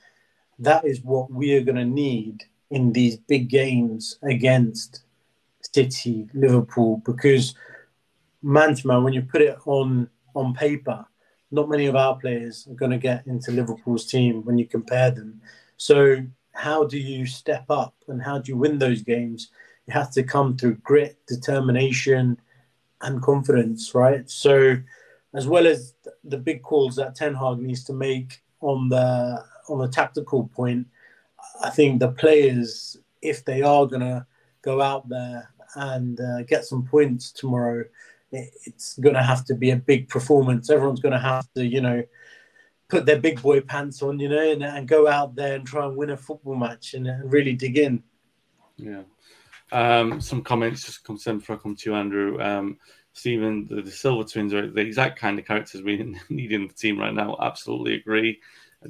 that is what we are going to need in these big games against City, Liverpool, because man to man, when you put it on on paper, not many of our players are going to get into Liverpool's team when you compare them. So, how do you step up and how do you win those games? It has to come through grit, determination, and confidence, right? So, as well as the big calls that Ten Hag needs to make on the on the tactical point, I think the players, if they are going to go out there and uh, get some points tomorrow, it's going to have to be a big performance. Everyone's going to have to, you know, put their big boy pants on, you know, and, and go out there and try and win a football match and, and really dig in. Yeah. Um, some comments just come sent before I come to you, Andrew. Um, Stephen, the, the Silva twins are the exact kind of characters we need in the team right now. Absolutely agree.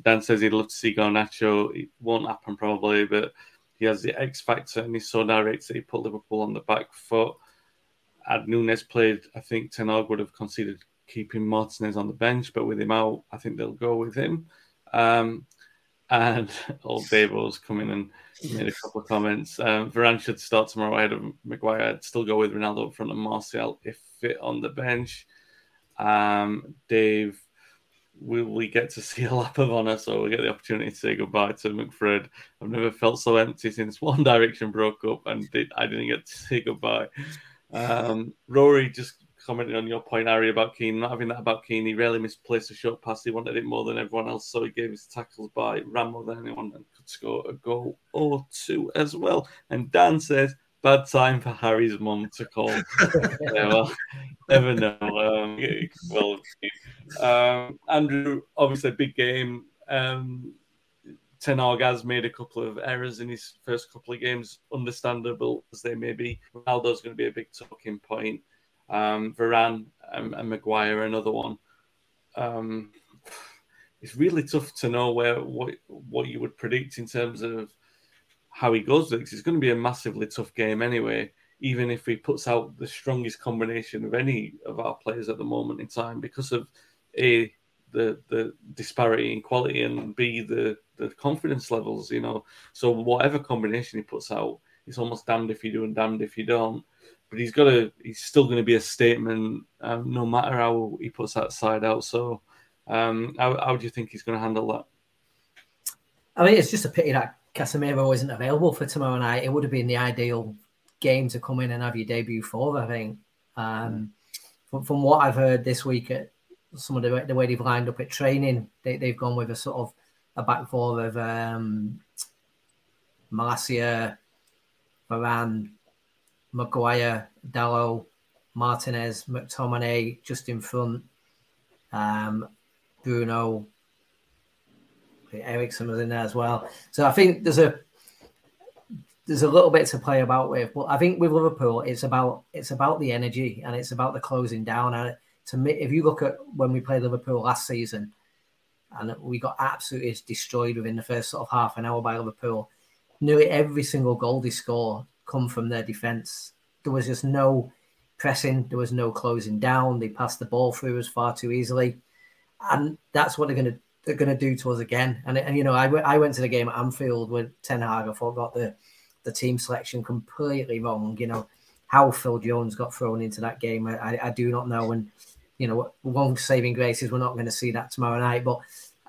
Dan says he'd love to see Garnacho. It won't happen probably, but he has the X factor and he's so direct that he put Liverpool on the back foot. Had Nunez played, I think Ten Hag would have considered keeping Martinez on the bench, but with him out, I think they'll go with him. Um, and old Davo's come in and made a couple of comments. Um, Varane should start tomorrow ahead of Maguire. I'd still go with Ronaldo in front of Martial if fit on the bench. Um, Dave, will we get to see a lap of honour? So we get the opportunity to say goodbye to McFred. I've never felt so empty since One Direction broke up, and I didn't get to say goodbye. Um, Rory just commenting on your point, Harry, about Keane, not having that about Keane. He rarely misplaced a short pass. He wanted it more than everyone else, so he gave his tackles by, ran more than anyone, and could score a goal or two as well. And Dan says, bad time for Harry's mum to call. yeah, well, never know. Um, well, um, Andrew, obviously, big game. Um, Ten Hag has made a couple of errors in his first couple of games, understandable as they may be. Ronaldo's going to be a big talking point. Um, Varane and, and Maguire, another one. Um, it's really tough to know where what what you would predict in terms of how he goes because it's going to be a massively tough game anyway. Even if he puts out the strongest combination of any of our players at the moment in time, because of a the the disparity in quality and b the the confidence levels, you know. So whatever combination he puts out, it's almost damned if you do and damned if you don't but he's got to. He's still going to be a statement, um, no matter how he puts that side out. So, um, how, how do you think he's going to handle that? I mean, it's just a pity that Casemiro isn't available for tomorrow night. It would have been the ideal game to come in and have your debut for. I think. Um, from, from what I've heard this week, at some of the, the way they've lined up at training, they, they've gone with a sort of a back four of um, Malacia, Varane, Maguire, Dalot, Martinez, McTominay just in front, um, Bruno, Eriksen was in there as well. So I think there's a there's a little bit to play about with, but I think with Liverpool, it's about it's about the energy and it's about the closing down. And to me, if you look at when we played Liverpool last season, and we got absolutely destroyed within the first sort of half an hour by Liverpool, nearly every single goal they score come from their defence. There was just no pressing, there was no closing down. They passed the ball through us far too easily, and that's what they're going to they're going to do to us again. And, and you know, I, I went to the game at Anfield with Ten Hag. I thought got the the team selection completely wrong. You know, how Phil Jones got thrown into that game, I, I do not know. And you know, one saving grace is we're not going to see that tomorrow night. But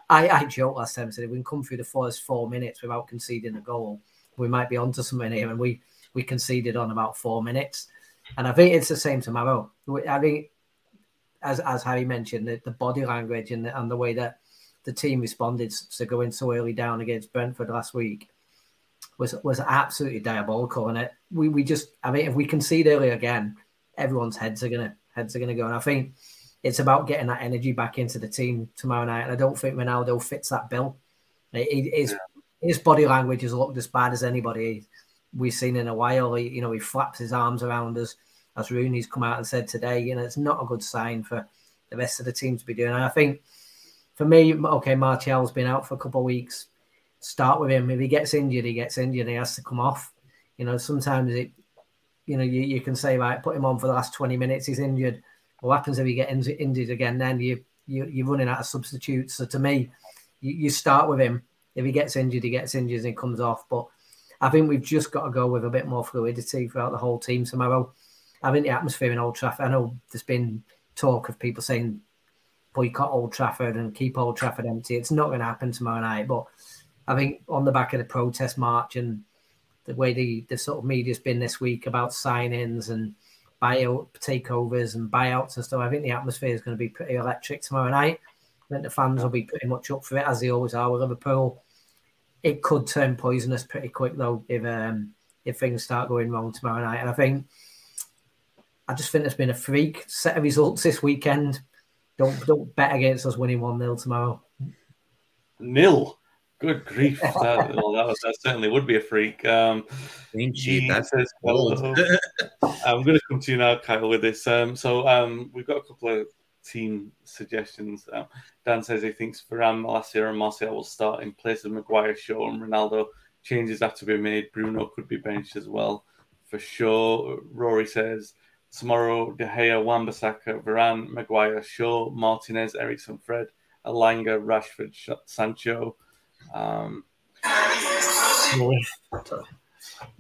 I, I joked last time said if we can come through the first four minutes without conceding a goal, we might be onto something here. And we we conceded on about four minutes, and I think it's the same tomorrow. I think, as as Harry mentioned, the, the body language and the, and the way that the team responded to going so early down against Brentford last week was was absolutely diabolical. And it, we we just, I mean, if we concede early again, everyone's heads are gonna heads are gonna go. And I think it's about getting that energy back into the team tomorrow night. And I don't think Ronaldo fits that bill. his, yeah. his body language has looked as bad as anybody we've seen in a while. He, you know, he flaps his arms around us, as Rooney's come out and said today. You know, it's not a good sign for the rest of the team to be doing. And I think for me, okay, Martial's been out for a couple of weeks. Start with him. If he gets injured, he gets injured. He has to come off. You know, sometimes it, you know, you, you can say, right, put him on for the last 20 minutes. He's injured what happens if you get injured again? Then you, you you're running out of substitutes. So to me, you, you start with him. If he gets injured, he gets injured and he comes off. But I think we've just got to go with a bit more fluidity throughout the whole team tomorrow. I think the atmosphere in Old Trafford. I know there's been talk of people saying boycott Old Trafford and keep Old Trafford empty. It's not going to happen tomorrow night. But I think on the back of the protest march and the way the, the sort of media's been this week about signings and buyout takeovers and buyouts and stuff. I think the atmosphere is going to be pretty electric tomorrow night. I think the fans will be pretty much up for it as they always are with Liverpool. It could turn poisonous pretty quick though if um, if things start going wrong tomorrow night. And I think I just think there's been a freak set of results this weekend. Don't don't bet against us winning one 0 tomorrow. Nil. Good grief! That, well, that, was, that certainly would be a freak. Um, sheet, that's says, well, I'm going to come to you now, Kyle, with this. Um, so um, we've got a couple of team suggestions. Um, Dan says he thinks Varane, Malacia, and Martial will start in place of Maguire, Shaw, and Ronaldo. Changes have to be made. Bruno could be benched as well, for sure. Rory says tomorrow De Gea, Wan-Bissaka, Varane, Maguire, Shaw, Martinez, Eriksen, Fred, Elanga, Rashford, Sancho. Um,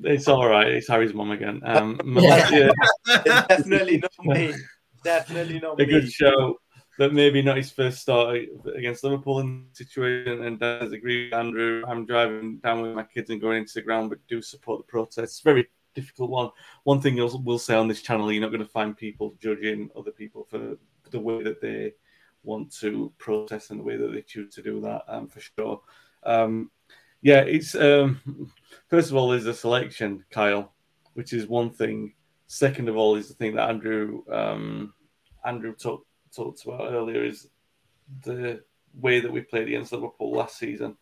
it's all right. It's Harry's mum again. Um, yeah. Definitely not me. Definitely not a me. good show, but maybe not his first start against Liverpool in the situation. And does agree, Andrew. I'm driving down with my kids and going into the ground, but do support the protests. Very difficult one. One thing you'll, we'll say on this channel, you're not going to find people judging other people for the way that they want to protest and the way that they choose to do that, um, for sure. Um, yeah, it's um, first of all is the selection, Kyle, which is one thing. Second of all is the thing that Andrew um, Andrew talked talked about earlier is the way that we played against Liverpool last season.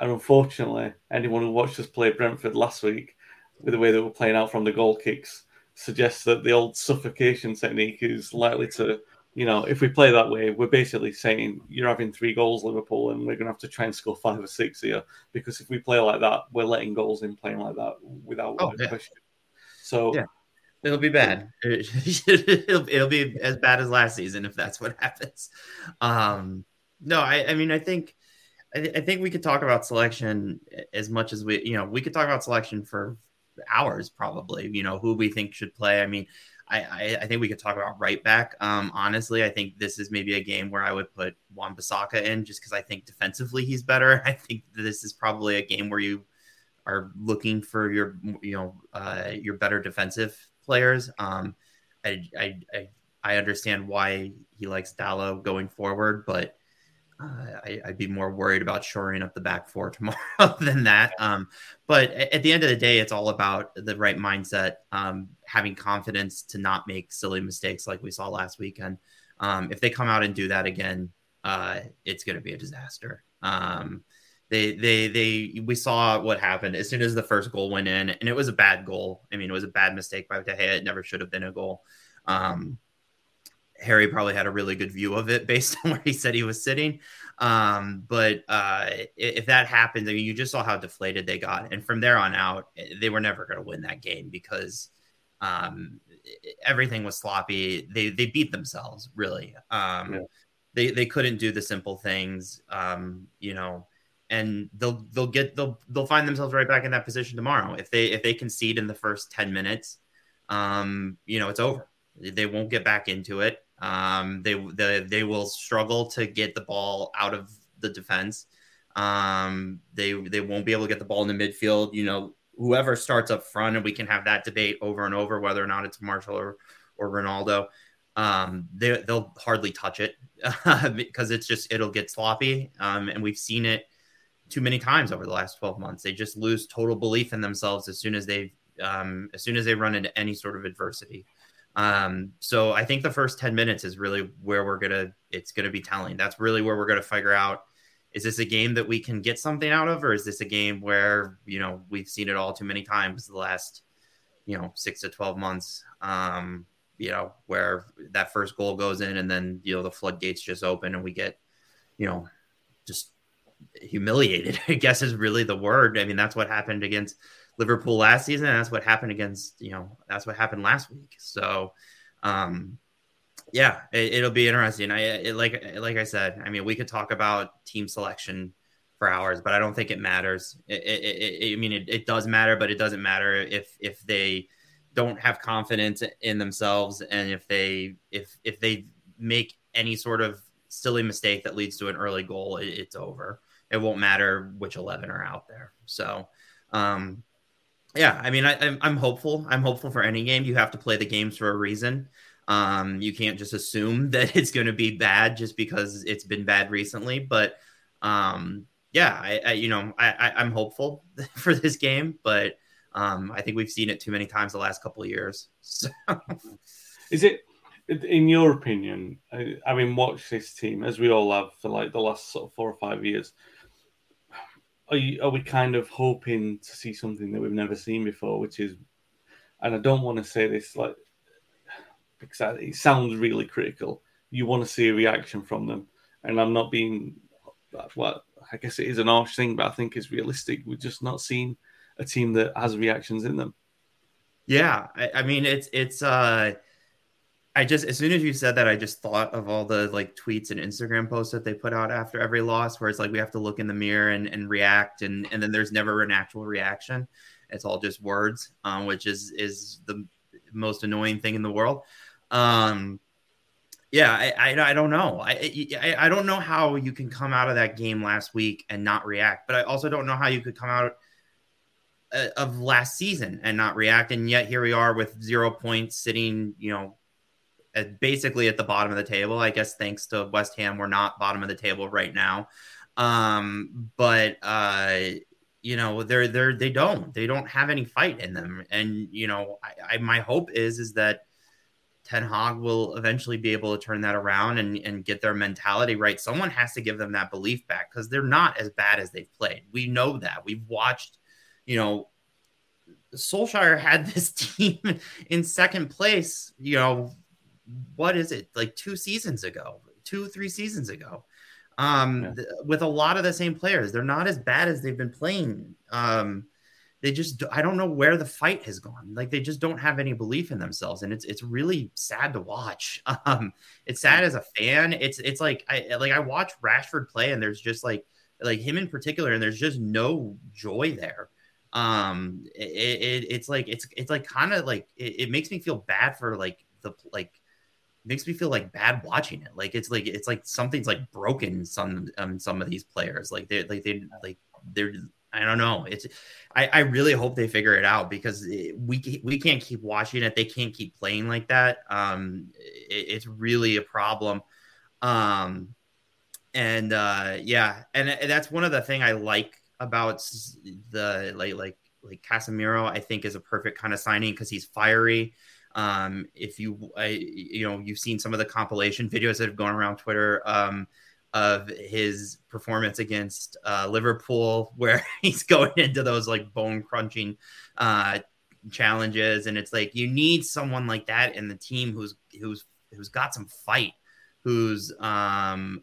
And unfortunately, anyone who watched us play Brentford last week with the way that we're playing out from the goal kicks suggests that the old suffocation technique is likely to you know, if we play that way, we're basically saying you're having three goals, Liverpool, and we're going to have to try and score five or six here. Because if we play like that, we're letting goals in playing like that without oh, yeah. question. So yeah. It'll be bad. it'll, it'll be as bad as last season if that's what happens. Um, no, I, I mean, I think, I, I think we could talk about selection as much as we, you know, we could talk about selection for hours probably. You know, who we think should play. I mean, I, I, think we could talk about right back. Um, honestly, I think this is maybe a game where I would put Wan-Bissaka in just because I think defensively he's better. I think this is probably a game where you are looking for your you know uh, your better defensive players. Um, I, I, I I understand why he likes Dalot going forward, but uh, I, would be more worried about shoring up the back four tomorrow than that. Um, but at the end of the day, it's all about the right mindset, um, having confidence to not make silly mistakes like we saw last weekend. Um, if they come out and do that again, uh, it's going to be a disaster. Um, they, they, they, we saw what happened as soon as the first goal went in, and it was a bad goal. I mean, it was a bad mistake by De Gea. It never should have been a goal. Um, Harry probably had a really good view of it based on where he said he was sitting. Um, but uh, if that happened, I mean, you just saw how deflated they got, and from there on out, eh, they were never going to win that game because um, everything was sloppy. They they beat themselves really. Um, yeah. They they couldn't do the simple things, um, you know, and they'll they'll get they'll they'll find themselves right back in that position tomorrow if they if they concede in the first ten minutes um, you know, it's over. They won't get back into it. Um, they, they they will struggle to get the ball out of the defense. Um, they they won't be able to get the ball in the midfield. You know, whoever starts up front, and we can have that debate over and over whether or not it's Martial or or Ronaldo. Um, they they'll hardly touch it because it's just it'll get sloppy. Um, and we've seen it too many times over the last 12 months. They just lose total belief in themselves as soon as they um, as soon as they run into any sort of adversity. Um, so I think the first 10 minutes is really where we're gonna it's gonna be telling. That's really where we're gonna figure out is this a game that we can get something out of, or is this a game where you know we've seen it all too many times the last you know six to 12 months. Um, you know, where that first goal goes in and then, you know, the floodgates just open and we get, you know, just humiliated, I guess is really the word. I mean, that's what happened against Liverpool last season. That's what happened against, you know, that's what happened last week. So, um, yeah, it, will be interesting. I it, like like I said, I mean, we could talk about team selection for hours, but I don't think it matters. It, it, I mean, it, does matter, but it doesn't matter if if they don't have confidence in themselves and if they if if they make any sort of silly mistake that leads to an early goal it, it's over. It won't matter which 11 are out there. So um yeah i mean I, I'm, I'm hopeful. I'm hopeful for any game. You have to play the games for a reason um you can't just assume that it's going to be bad just because it's been bad recently but um yeah i, I you know I, I i'm hopeful for this game but um, I think we've seen it too many times the last couple of years. So. Is it, in your opinion, having watched this team as we all have for like the last sort of four or five years, are you, are we kind of hoping to see something that we've never seen before, which is, and I don't want to say this like because it sounds really critical. You want to see a reaction from them, and I'm not being well. I guess it is an harsh thing, but I think it's realistic. We've just not seen a team that has reactions in them. Yeah, I, I mean it's it's uh I just as soon as you said that, I just thought of all the like tweets and Instagram posts that they put out after every loss, where it's like we have to look in the mirror and, and react, and and then there's never an actual reaction. It's all just words, um, which is is the most annoying thing in the world. Um, yeah, I, I, I don't know. I, I I don't know how you can come out of that game last week and not react, but I also don't know how you could come out uh, of last season and not react. And yet here we are with zero points sitting, you know, at basically at the bottom of the table. I guess thanks to West Ham, we're not bottom of the table right now. Um, but uh, you know, they're they're they don't they don't have any fight in them. And you know, I, I my hope is is that Ten Hag will eventually be able to turn that around and, and get their mentality right. Someone has to give them that belief back because they're not as bad as they've played. We know that. We've watched you know, Solskjaer had this team in second place, you know, what is it, like two seasons ago, two, three seasons ago, um, yeah. th- with a lot of the same players. They're not as bad as they've been playing. Um, they just, I don't know where the fight has gone. Like they just don't have any belief in themselves. And it's, it's really sad to watch. Um, it's sad as a fan. It's, it's like, I, like I watch Rashford play and there's just like, like him in particular, and there's just no joy there um it, it, it's like it's it's like kind of like it, it, makes me feel bad for like the like makes me feel like bad watching it like it's like it's like something's like broken some um some of these players like they like they like they're I don't know. It's I, I really hope they figure it out because it, we we can't keep watching it. They can't keep playing like that. Um, it, it's really a problem. Um, and uh, yeah, and, and that's one of the thing I like about the like like like Casemiro, I think is a perfect kind of signing because he's fiery. Um, if you I, you know you've seen some of the compilation videos that have gone around Twitter um, of his performance against uh, Liverpool, where he's going into those like bone crunching uh, challenges, and it's like you need someone like that in the team who's who's who's got some fight, who's um,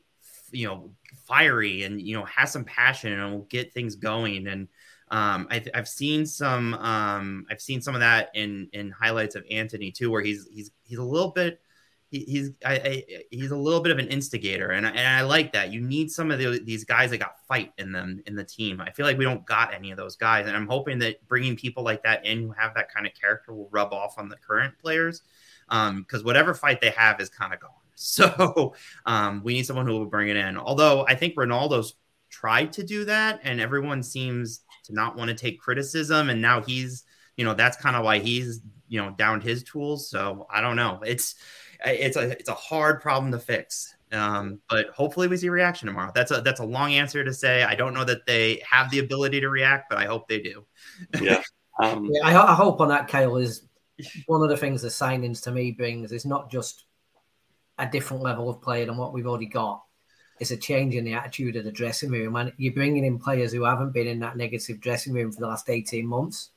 you know fiery and you know has some passion and will get things going. And um, I, have seen some um, I've seen some of that in in highlights of Antony too, where he's he's he's a little bit he's I, I, he's a little bit of an instigator, and I, and I like that. You need some of the, these guys that got fight in them in the team. I feel like we don't got any of those guys, and I'm hoping that bringing people like that in who have that kind of character will rub off on the current players, because um, whatever fight they have is kind of gone. So um, we need someone who will bring it in. Although I think Ronaldo's tried to do that, and everyone seems to not want to take criticism, and now he's you know that's kind of why he's you know downed his tools. So I don't know. It's it's a it's a hard problem to fix. Um, but hopefully we see reaction tomorrow. That's a that's a long answer to say. I don't know that they have the ability to react, but I hope they do. Yeah. Um, yeah, I, I, hope on that, Kyle, is one of the things the signings to me brings is not just a different level of play than what we've already got. It's a change in the attitude of the dressing room, and you're bringing in players who haven't been in that negative dressing room for the last 18 months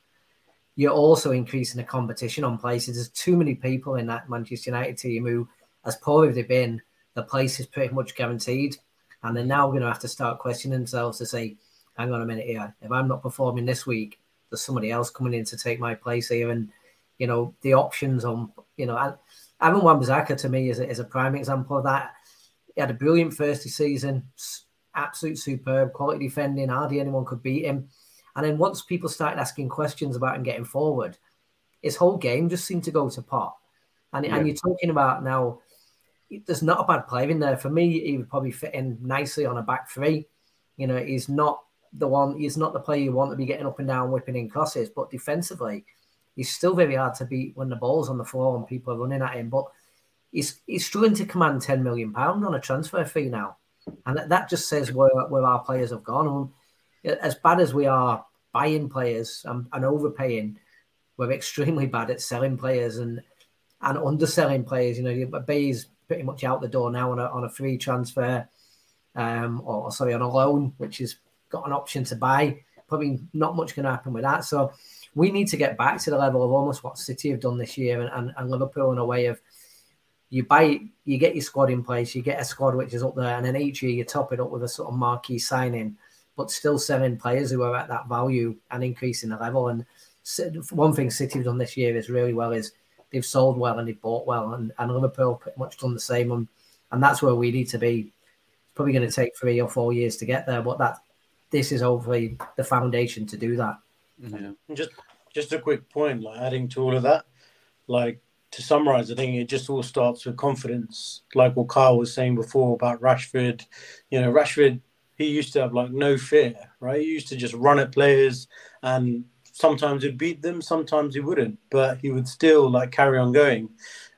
you're also increasing the competition on places. There's too many people in that Manchester United team who, as poor as they've been, the place is pretty much guaranteed. And they're now going to have to start questioning themselves to say, hang on a minute here, if I'm not performing this week, there's somebody else coming in to take my place here. And, you know, the options on, you know, Aaron Wan-Bissaka to me is a, is a prime example of that. He had a brilliant first season, absolute superb, quality defending, hardly anyone could beat him and then once people started asking questions about him getting forward, his whole game just seemed to go to pot. And, yeah. and you're talking about now, there's not a bad player in there. For me, he would probably fit in nicely on a back three. You know, he's not the one, he's not the player you want to be getting up and down, whipping in crosses, but defensively, he's still very hard to beat when the ball's on the floor and people are running at him. But he's he's struggling to command 10 million pounds on a transfer fee now. And that, that just says where, where our players have gone. And as bad as we are buying players and, and overpaying. We're extremely bad at selling players and and underselling players. You know, Bailly's pretty much out the door now on a on a free transfer, um, or sorry, on a loan, which has got an option to buy. Probably not much going to happen with that. So we need to get back to the level of almost what City have done this year and, and, and Liverpool in a way of you buy you get your squad in place, you get a squad which is up there, and then each year you top it up with a sort of marquee signing but still selling players who are at that value and increasing the level. And one thing City have done this year is really well is they've sold well and they've bought well, and, and Liverpool pretty much done the same. And, and that's where we need to be. It's probably going to take three or four years to get there, but that this is hopefully the foundation to do that. Mm-hmm. Yeah. Just just a quick point, like adding to all of that, like to summarize, I think it just all starts with confidence. Like what Kyle was saying before about Rashford. You know, Rashford he used to have like no fear, right? He used to just run at players and sometimes he'd beat them, sometimes he wouldn't, but he would still like carry on going.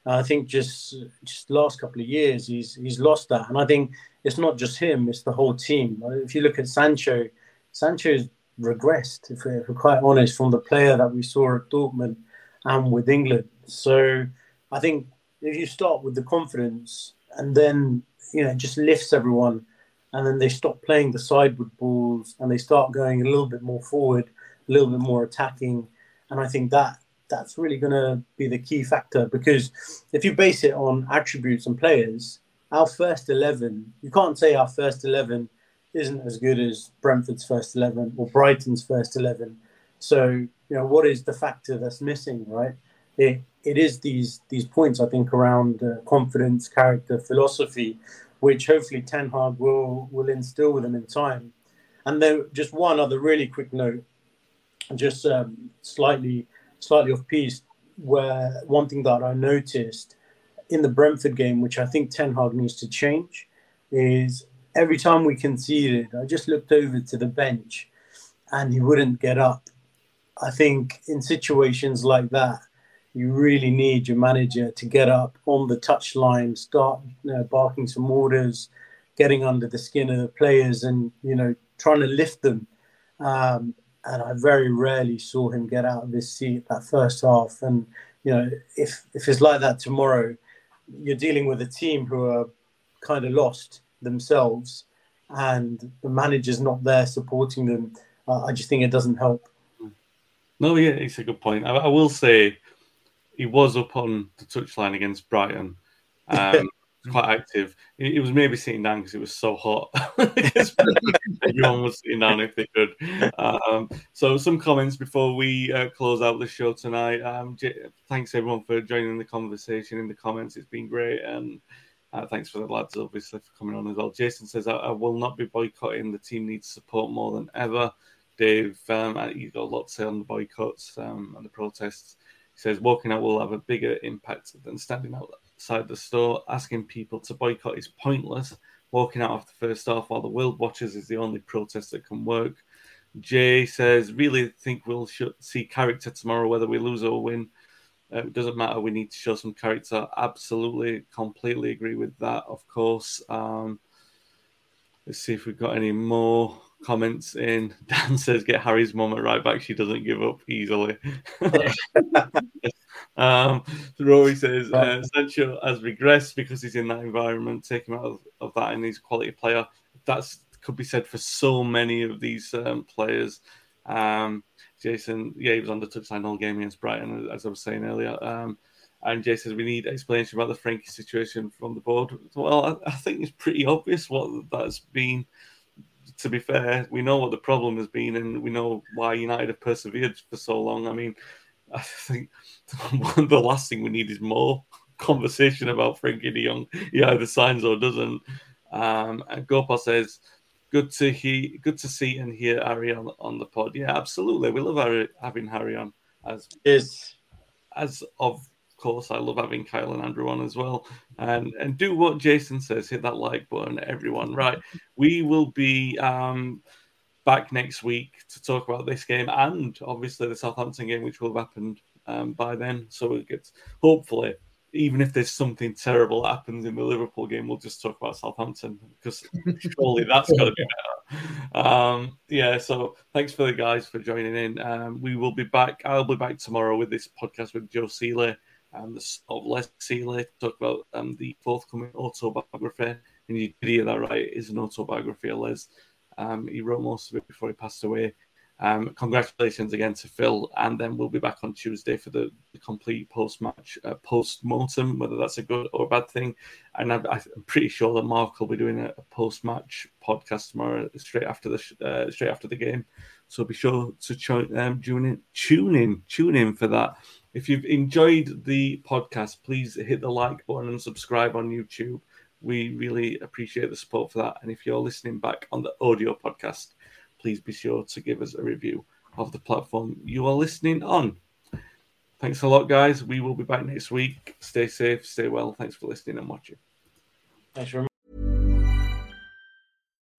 I think just just last couple of years he's he's lost that, and I think it's not just him; it's the whole team. If you look at Sancho, Sancho's regressed, if we're, if we're quite honest, from the player that we saw at Dortmund and with England. So I think if you start with the confidence and then you know just lifts everyone and then they stop playing the sideward balls and they start going a little bit more forward, a little bit more attacking. And I think that that's really going to be the key factor because if you base it on attributes and players, our first 11, you can't say our first 11 isn't as good as Brentford's first 11 or Brighton's first 11. So, you know, what is the factor that's missing, right? It, it is these these points, I think, around uh, confidence, character, philosophy, which hopefully Ten Hag will will instill with them in time. And then just one other really quick note, just um, slightly slightly off piece, where one thing that I noticed in the Brentford game, which I think Ten Hag needs to change, is every time we conceded, I just looked over to the bench, and he wouldn't get up. I think in situations like that, you really need your manager to get up on the touchline, start you know, barking some orders, getting under the skin of the players, and you know trying to lift them. Um, and I very rarely saw him get out of his seat that first half. And you know, if if it's like that tomorrow, you're dealing with a team who are kind of lost themselves, and the manager's not there supporting them. Uh, I just think it doesn't help. No, yeah, it's a good point. I, I will say he was up on the touchline against Brighton. Um, quite active. He, he was maybe sitting down because it was so hot. Everyone was sitting down if they could. Um, so, some comments before we uh, close out the show tonight. Um, J- thanks everyone for joining the conversation in the comments. It's been great, and uh, thanks for the lads, obviously, for coming on as well. Jason says, I, I will not be boycotting. The team needs support more than ever. Dave, um, you've got a lot to say on the boycotts um, and the protests. Says, walking out will have a bigger impact than standing outside the store. Asking people to boycott is pointless. Walking out after the first half while the world watches is the only protest that can work. Jay says, really think we'll sh- see character tomorrow, whether we lose or win. Uh, it doesn't matter. We need to show some character. Absolutely, completely agree with that. Of course. Um, let's see if we've got any more comments in. Dan says, "Get Harry's mum at right back. She doesn't give up easily." um, Rory says, uh, "Sancho has regressed because he's in that environment. Take him out of, of that, and he's a quality player. That's could be said for so many of these um, players." Um, Jason, yeah, he was on the touchline all game against Brighton, as I was saying earlier. Um, and Jay says we need explanation about the Frenkie situation from the board. Well, I, I, think it's pretty obvious what that's been. To be fair, we know what the problem has been, and we know why United have persevered for so long. I mean, I think the last thing we need is more conversation about Frenkie De Jong. He either signs or doesn't. Um, and Gopal says good to hear, good to see and hear Harry on, on the pod. Yeah, absolutely. We love Harry, having Harry on as yes, as of course. I love having Kyle and Andrew on as well. And and do what Jason says. Hit that like button, everyone. Right, we will be um, back next week to talk about this game and obviously the Southampton game, which will have happened um, by then. So it gets hopefully even if there's something terrible happens in the Liverpool game, we'll just talk about Southampton because surely that's got to be better. Um, yeah, so thanks for the guys for joining in. Um, we will be back. I'll be back tomorrow with this podcast with Joe Sealey and the of Les Sealey to talk about um, the forthcoming autobiography. And you did hear that right; it is an autobiography of Les. Um, he wrote most of it before he passed away. Um, congratulations again to Phil, and then we'll be back on Tuesday for the, the complete post-match, uh, post-mortem, whether that's a good or a bad thing. And I'm, I'm pretty sure that Mark will be doing a, a post-match podcast tomorrow, straight after the uh, straight after the game. So be sure to tune, um, tune in, tune in, tune in for that. If you've enjoyed the podcast, please hit the like button and subscribe on YouTube. We really appreciate the support for that. And if you're listening back on the audio podcast please be sure to give us a review of the platform you are listening on. Thanks a lot, guys. We will be back next week. Stay safe, stay well. Thanks for listening and watching. Thanks very much.